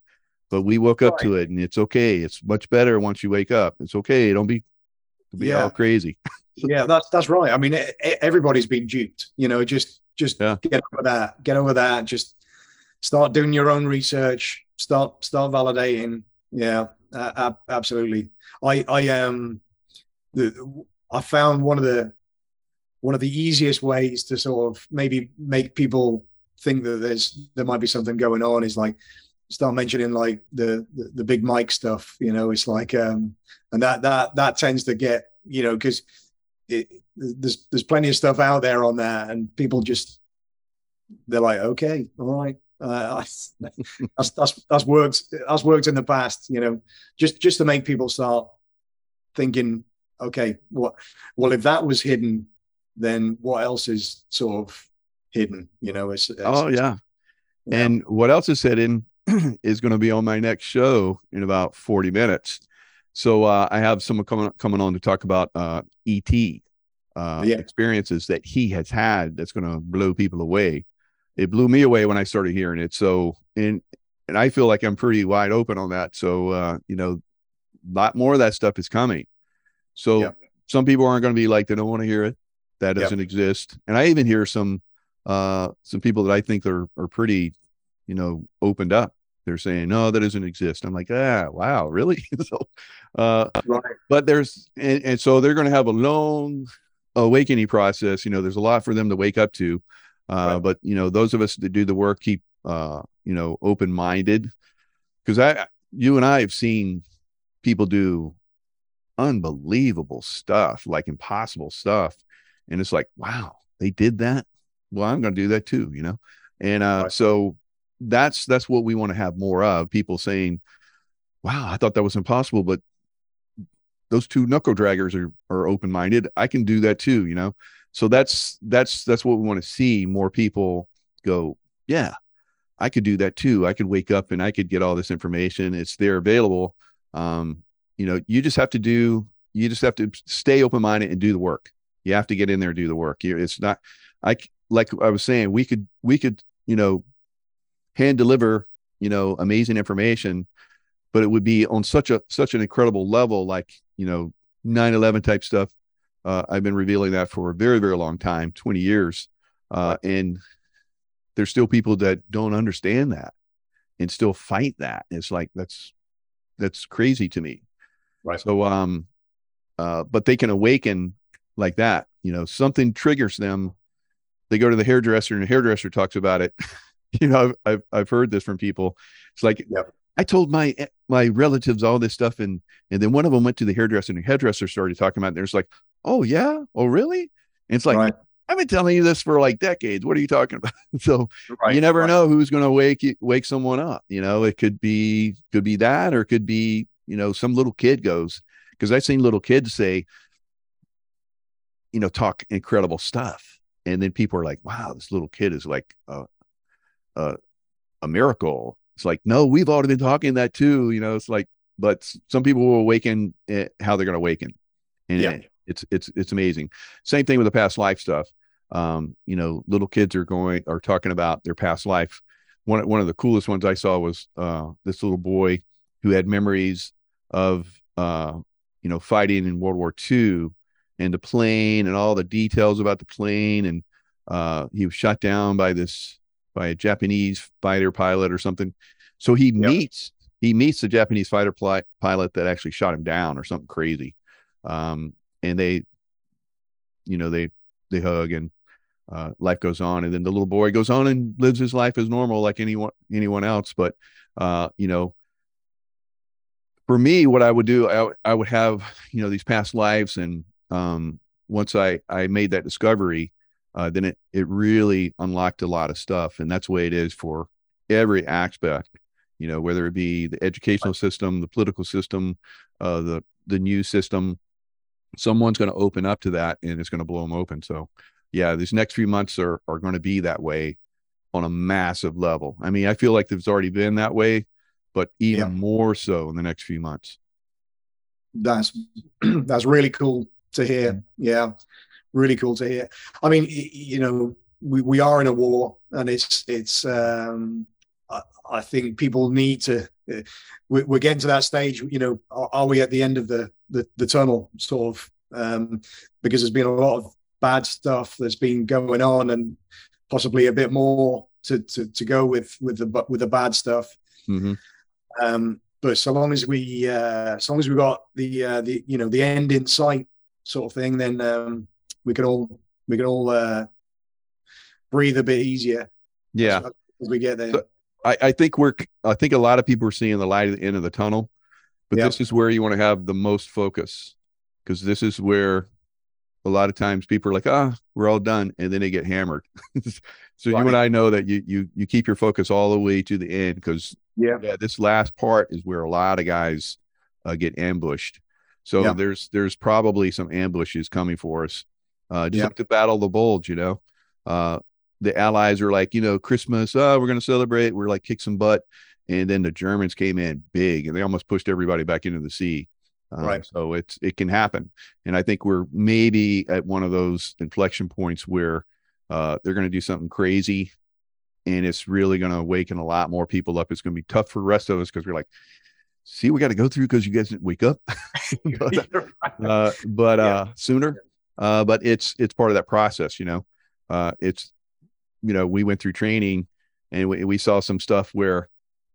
but we woke up right. to it and it's okay. It's much better once you wake up. It's okay. Don't be, be yeah. all crazy. yeah, that's that's right. I mean, everybody's been duped. You know, just just yeah. get over that. Get over that. Just start doing your own research. Start start validating. Yeah, uh, absolutely. I I um, the, I found one of the one of the easiest ways to sort of maybe make people think that there's there might be something going on is like start mentioning like the, the, the big Mike stuff you know? It's like um and that that that tends to get you know because there's there's plenty of stuff out there on that and people just they're like okay all right uh, [LAUGHS] that's that's that's worked that's worked in the past you know? Just just to make people start thinking okay what well if that was hidden then what else is sort of hidden you know it's, it's oh yeah and what else is hidden [CLEARS THROAT] is going to be on my next show in about 40 minutes. So uh, I have someone coming coming on to talk about uh, ET uh, yeah. experiences that he has had that's going to blow people away. It blew me away when I started hearing it. So and and I feel like I'm pretty wide open on that. So uh, you know, a lot more of that stuff is coming. So some people aren't going to be like they don't want to hear it. That doesn't exist. And I even hear some uh some people that I think are are pretty you know opened up they're saying no that doesn't exist i'm like ah wow really [LAUGHS] so uh right. but there's and, and so they're going to have a long awakening process you know there's a lot for them to wake up to uh right. but you know those of us that do the work keep uh you know open minded because i you and i have seen people do unbelievable stuff like impossible stuff. And it's like wow they did that? Well i'm going to do that too you know? And uh right. so that's that's what we want to have more of people saying wow i thought that was impossible but those two knuckle draggers are are open minded i can do that too you know? So that's that's that's what we want to see more people go yeah i could do that too. I could wake up and i could get all this information. It's there available. Um you know you just have to do you just have to stay open minded and do the work. You have to get in there and do the work. It's not, I like I was saying, we could we could you know hand deliver you know amazing information, but it would be on such a such an incredible level, like you know 9/11 type stuff. Uh, I've been revealing that for a very very long time, 20 years, uh, and there's still people that don't understand that and still fight that. It's like that's that's crazy to me. Right. So um uh but they can awaken like that. You know, something triggers them. They go to the hairdresser and the hairdresser talks about it. [LAUGHS] you know, I've, I've I've heard this from people. It's like yep. I told my my relatives all this stuff and and then one of them went to the hairdresser and the hairdresser started talking about it. There's like, oh yeah, oh really? And it's like right. I've been telling you this for like decades. What are you talking about? [LAUGHS] so right, you never right. know who's going to wake wake someone up. You know, it could be could be that, or it could be you know some little kid goes because I've seen little kids say, you know, talk incredible stuff, and then people are like, "Wow, this little kid is like a a, a miracle." It's like, no, we've already been talking that too. You know, it's like, but some people will awaken how they're going to awaken, and yeah. it's it's it's amazing. Same thing with the past life stuff um, you know, little kids are going are talking about their past life. One one of the coolest ones I saw was uh, this little boy who had memories of uh, you know fighting in World War II and the plane and all the details about the plane and uh, he was shot down by this by a Japanese fighter pilot or something. So he yep. meets he meets the Japanese fighter pilot that actually shot him down or something crazy. Um, and they, you know, they they hug and uh, life goes on and then the little boy goes on and lives his life as normal like anyone anyone else but uh, you know for me what i would do I, I would have you know these past lives and um, once i i made that discovery uh, then it it really unlocked a lot of stuff and that's the way it is for every aspect you know whether it be the educational system the political system uh, the the news system. Someone's going to open up to that and it's going to blow them open. So yeah, these next few months are are going to be that way on a massive level. I mean, I feel like it's already been that way, but even yeah. more so in the next few months. That's [CLEARS THROAT] that's really cool to hear. Yeah, really cool to hear. I mean, you know, we, we are in a war, and it's it's. Um, I, I think people need to. Uh, we're getting to that stage. You know, are, are we at the end of the the, the tunnel, sort of? Um, because there's been a lot of bad stuff that's been going on and possibly a bit more to to, to go with with the with the bad stuff. Mm-hmm. Um, but so long as we uh, as long as we got the uh, the you know the end in sight sort of thing, then um, we can all we can all uh, breathe a bit easier. Yeah, as, as we get there. So I, I think we're I think a lot of people are seeing the light at the end of the tunnel, but yep. this is where you want to have the most focus because this is where a lot of times people are like, ah, oh, we're all done, and then they get hammered. [LAUGHS] so right. you and I know that you you you keep your focus all the way to the end because yeah. yeah, this last part is where a lot of guys uh, get ambushed. So yeah. there's there's probably some ambushes coming for us. Uh, just yeah. like to battle the bulge, you know. Uh, the Allies are like, you know, Christmas, oh, we're going to celebrate. We're like kick some butt, and then the Germans came in big, and they almost pushed everybody back into the sea. Um, right. So it's it can happen, and I think we're maybe at one of those inflection points where uh, they're going to do something crazy, and it's really going to awaken a lot more people up. It's going to be tough for the rest of us because we're like, see, we got to go through because you guys didn't wake up, [LAUGHS] but, uh, but uh, sooner. Uh, but it's it's part of that process, you know. Uh, it's you know we went through training, and we, we saw some stuff where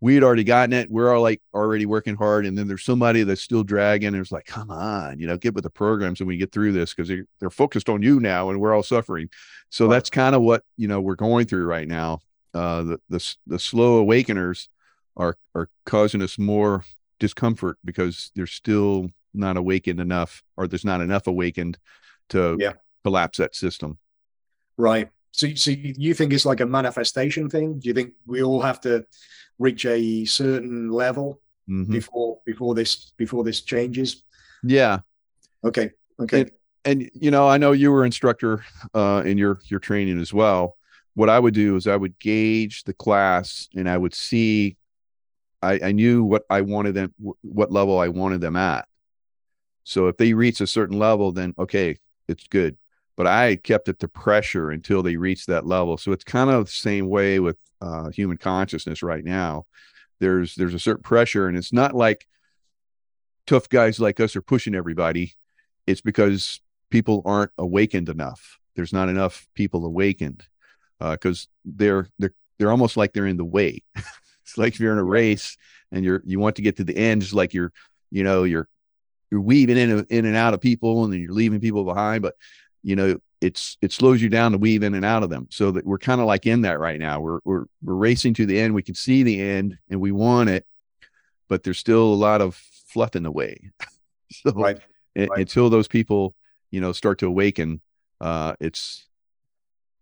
we had already gotten it. We're all like already working hard. And then there's somebody that's still dragging. it's like, come on, you know, get with the programs and we get through this because they're, they're focused on you now and we're all suffering. So that's kind of what, you know, we're going through right now. Uh, the, the, the slow awakeners are, are causing us more discomfort because they're still not awakened enough or there's not enough awakened to yeah. collapse that system. Right. So, so you think it's like a manifestation thing? Do you think we all have to reach a certain level mm-hmm. before before this before this changes? Yeah. Okay. Okay. And, and you know, I know you were instructor uh, in your your training as well. What I would do is I would gauge the class and I would see. I, I knew what I wanted them, what level I wanted them at. So if they reach a certain level, then okay, it's good. But I kept it to pressure until they reach that level. So it's kind of the same way with uh, human consciousness right now. There's there's a certain pressure, and it's not like tough guys like us are pushing everybody. It's because people aren't awakened enough. There's not enough people awakened because uh, they're they're they're almost like they're in the way. [LAUGHS] it's like if you're in a race and you're you want to get to the end, just like you're you know you're you're weaving in in and out of people and then you're leaving people behind, but you know it's it slows you down to weave in and out of them. So that we're kind of like in that right now. We're we're we're racing to the end. We can see the end and we want it, but there's still a lot of fluff in the way. [LAUGHS] so right. right. until those people you know start to awaken, uh, it's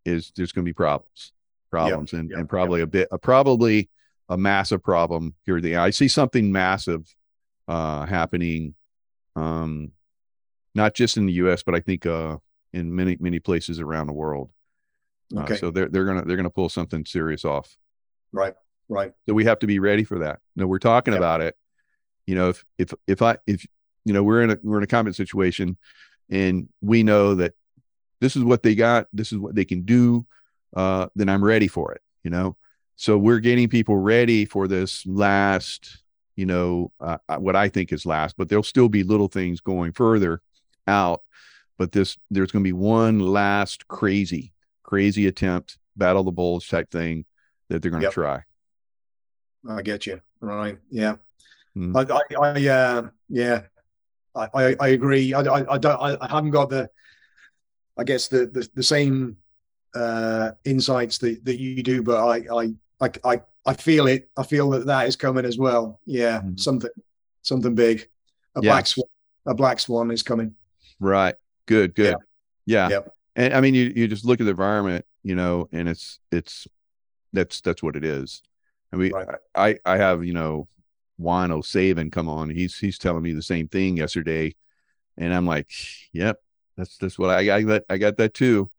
is there's going to be problems, problems, yep. and yep. and probably yep. a bit, a, probably a massive problem here. The I see something massive uh, happening, um, not just in the U.S., but I think uh, in many many places around the world. Uh, okay. Uh, so they're they're gonna they're gonna pull something serious off. Right. Right. So we have to be ready for that. No, we're talking about it. You know, if if if I if you know we're in a we're in a combat situation, and we know that this is what they got, this is what they can do, uh, then I'm ready for it. You know, so we're getting people ready for this last. You know, uh, uh what I think is last, but there'll still be little things going further out but this there's going to be one last crazy crazy attempt battle the bulls type thing that they're going to yep. try i get you right yeah mm. I, I, I uh, yeah I, I, I agree I, I, I don't I, haven't got the i guess the the, the same uh insights that, that you do but I, I i i feel it i feel that that is coming as well yeah mm. something something big a yeah. black swan a black swan is coming right Good, good. Yeah. yeah. Yep. And I mean, you you just look at the environment, you know, and it's it's that's that's what it is. I mean, right. I I have you know Juan O'Savin come on. He's he's telling me the same thing yesterday, and I'm like, yep, that's that's what I, I got. I got that too.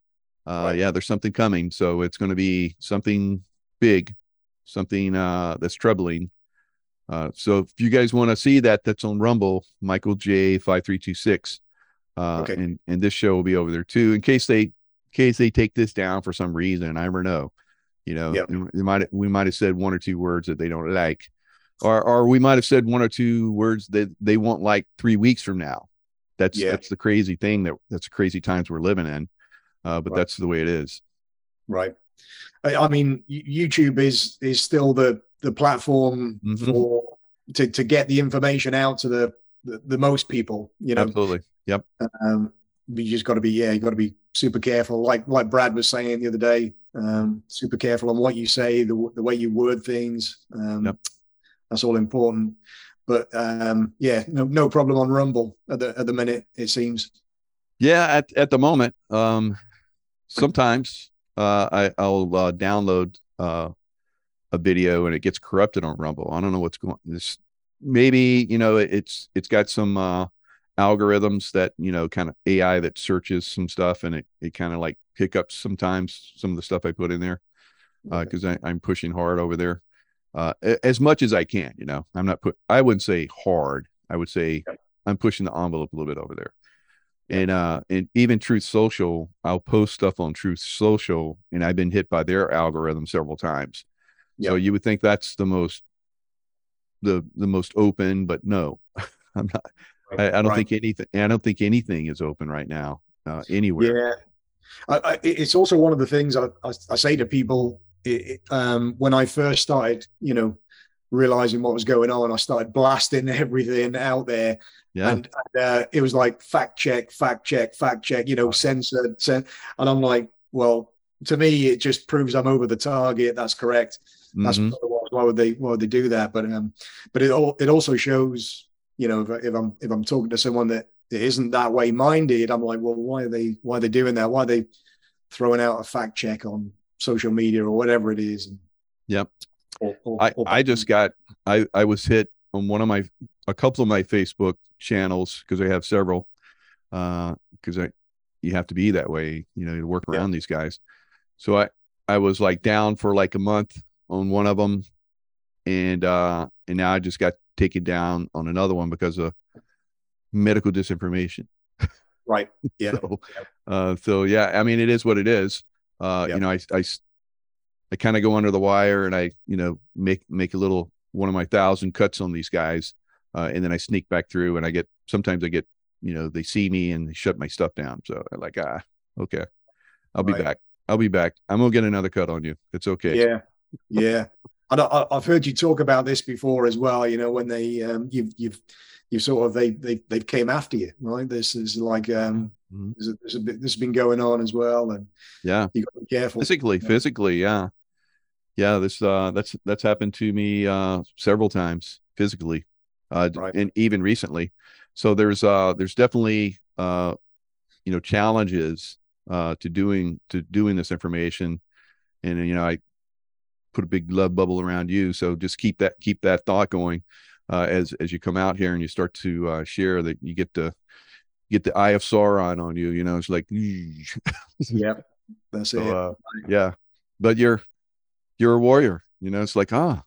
Uh, right. Yeah, there's something coming, so it's going to be something big, something uh, that's troubling. Uh, so if you guys want to see that, that's on Rumble, Michael J five three two six. Uh, okay. and, and this show will be over there too, in case they, in case they take this down for some reason. I never know, you know, yep. they might, we might have said one or two words that they don't like, or, or we might have said one or two words that they won't like three weeks from now. That's, yeah. that's the crazy thing that that's crazy times we're living in. Uh, but right. that's the way it is. Right. I, I, mean, YouTube is, is still the, the platform mm-hmm. for, to, to get the information out to the, the, the most people, you know, absolutely Yep. Um, you just got to be, yeah, you got to be super careful. Like like Brad was saying the other day, um, super careful on what you say, the the way you word things. Um, yep. That's all important. But um, yeah, no no problem on Rumble at the at the minute. It seems. Yeah, at at the moment, um, sometimes uh, I I'll uh, download uh, a video and it gets corrupted on Rumble. I don't know what's going. This maybe you know it's it's got some uh, algorithms that you know kind of ai that searches some stuff and it, it kind of like pick up sometimes some of the stuff i put in there because uh, i'm pushing hard over there uh, as much as i can you know? I'm not put i wouldn't say hard. I would say i'm pushing the envelope a little bit over there. And uh and even truth social i'll post stuff on truth social and i've been hit by their algorithm several times. So you would think that's the most the the most open but no [LAUGHS] i'm not I, I don't right. think anything. I don't think anything is open right now uh, anywhere. Yeah, I, I, it's also one of the things I, I say to people it, um, when I first started, you know, realizing what was going on. I started blasting [LAUGHS] everything out there. Yeah. And, and uh, it was like fact check, fact check, fact check, you know, censored, cen- and I'm like, well, to me, it just proves I'm over the target. That's correct. That's mm-hmm. why would they why would they do that? But um, but it all it also shows you know, if, if I'm if I'm talking to someone that isn't that way minded, I'm like, well, why are they why are they doing that? Why are they throwing out a fact check on social media or whatever it is? Yep. I, I just got I I was hit on one of my a couple of my Facebook channels because I have several uh because I you have to be that way, you know, to work around yeah. these guys. So I I was like down for like a month on one of them and uh and now I just got taken down on another one because of medical disinformation. Right. [LAUGHS] Yeah. so, uh, so yeah, I mean, it is what it is. Uh, Yep. you know, I I kind of go under the wire and I, you know, make, make a little, one of my thousand cuts on these guys. Uh, and then I sneak back through and I get, sometimes I get, you know, they see me and they shut my stuff down. So I'm like, ah, okay, I'll be Right. back. I'll be back. I'm to get another cut on you. It's okay. Yeah. Yeah. And I, I- I've heard you talk about this before as well. You know, when they um, you've you've you sort of they they they came after you, right? This is like um, Mhm. there's a, there's a bit this has been going on as well, and Yeah. you got to be careful. physically Yeah. physically yeah yeah this uh that's that's happened to me uh several times physically uh Right. and even recently so there's uh there's definitely uh you know challenges uh to doing to doing this information and you know i put a big love bubble around you so just keep that keep that thought going uh as as you come out here and you start to uh share that you get to get the eye of sauron on you you know it's like [LAUGHS] Yeah, that's so, it. uh, yeah, but you're you're a warrior. You know, it's like, ah,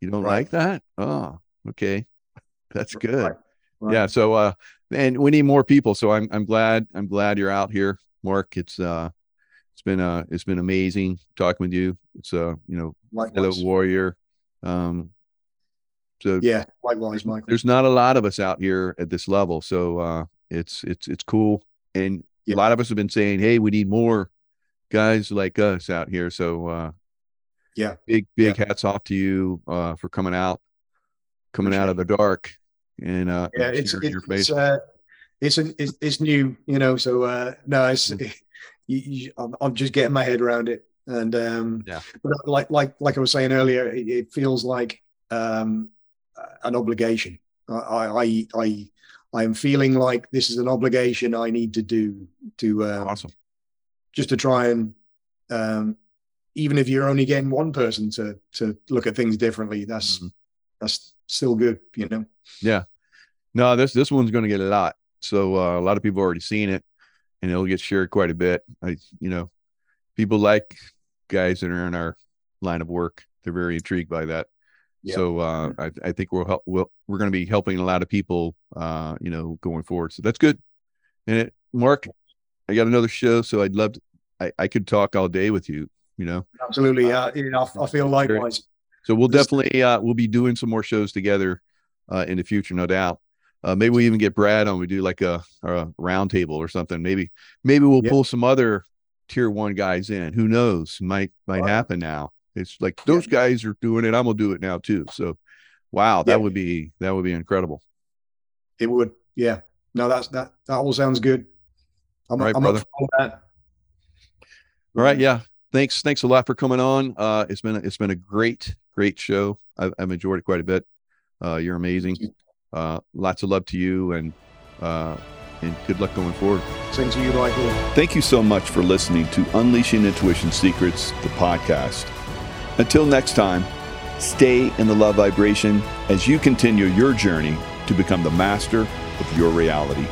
you don't Right. like that? Oh, okay, [LAUGHS] that's good. Right, right. Yeah. So, uh, and we need more people. So I'm I'm glad I'm glad you're out here, Mark. It's uh, it's been uh, it's been amazing talking with you. It's uh, you know, fellow Likewise. warrior. Um, so Yeah, likewise, Michael. there's not a lot of us out here at this level so uh it's it's it's cool and Yeah. a lot of us have been saying hey we need more guys like us out here so uh Yeah. big big hats off to you uh for coming out coming out of the dark and uh Yeah, it's sharing your it's uh, it's, an, it's it's new, you know. So uh, no, it's Mm. [LAUGHS] you, you, I'm, I'm just getting my head around it, and um, Yeah. But like like like I was saying earlier, it, it feels like um, an obligation. I I I I am feeling like this is an obligation I need to do to um, awesome just to try and um, even if you're only getting one person to to look at things differently, that's Mhm. that's still good, you know. Yeah. No this this one's going to get a lot so uh, a lot of people already seen it and it'll get shared quite a bit i you know people like guys that are in our line of work they're very intrigued by that So uh, I, I think we'll help we'll, we're going to be helping a lot of people uh, you know going forward so that's good and it, mark i got another show so i'd love to I, I could talk all day with you you know Absolutely, yeah. yeah, I, I feel likewise. so we'll definitely uh, we'll be doing some more shows together uh, in the future, no doubt. Uh, maybe we even get Brad on. We do like a, a round table or something. Maybe maybe we'll Yeah. pull some other tier one guys in. Who knows? Might might Right. happen now. It's like those guys are doing it. I'm gonna do it now too. So, wow, that Yeah. would be that would be incredible. It would, yeah. No, that's that. That all sounds good. I'm, Right, I'm brother. that. All right, yeah. Thanks, thanks a lot for coming on. Uh, it's been a, it's been a great great show. I've, I've enjoyed it quite a bit. Uh, you're amazing. Uh, lots of love to you and uh, and good luck going forward. Same to you, Michael. Thank you so much for listening to Unleashing Intuition Secrets, the podcast. Until next time, stay in the love vibration as you continue your journey to become the master of your reality.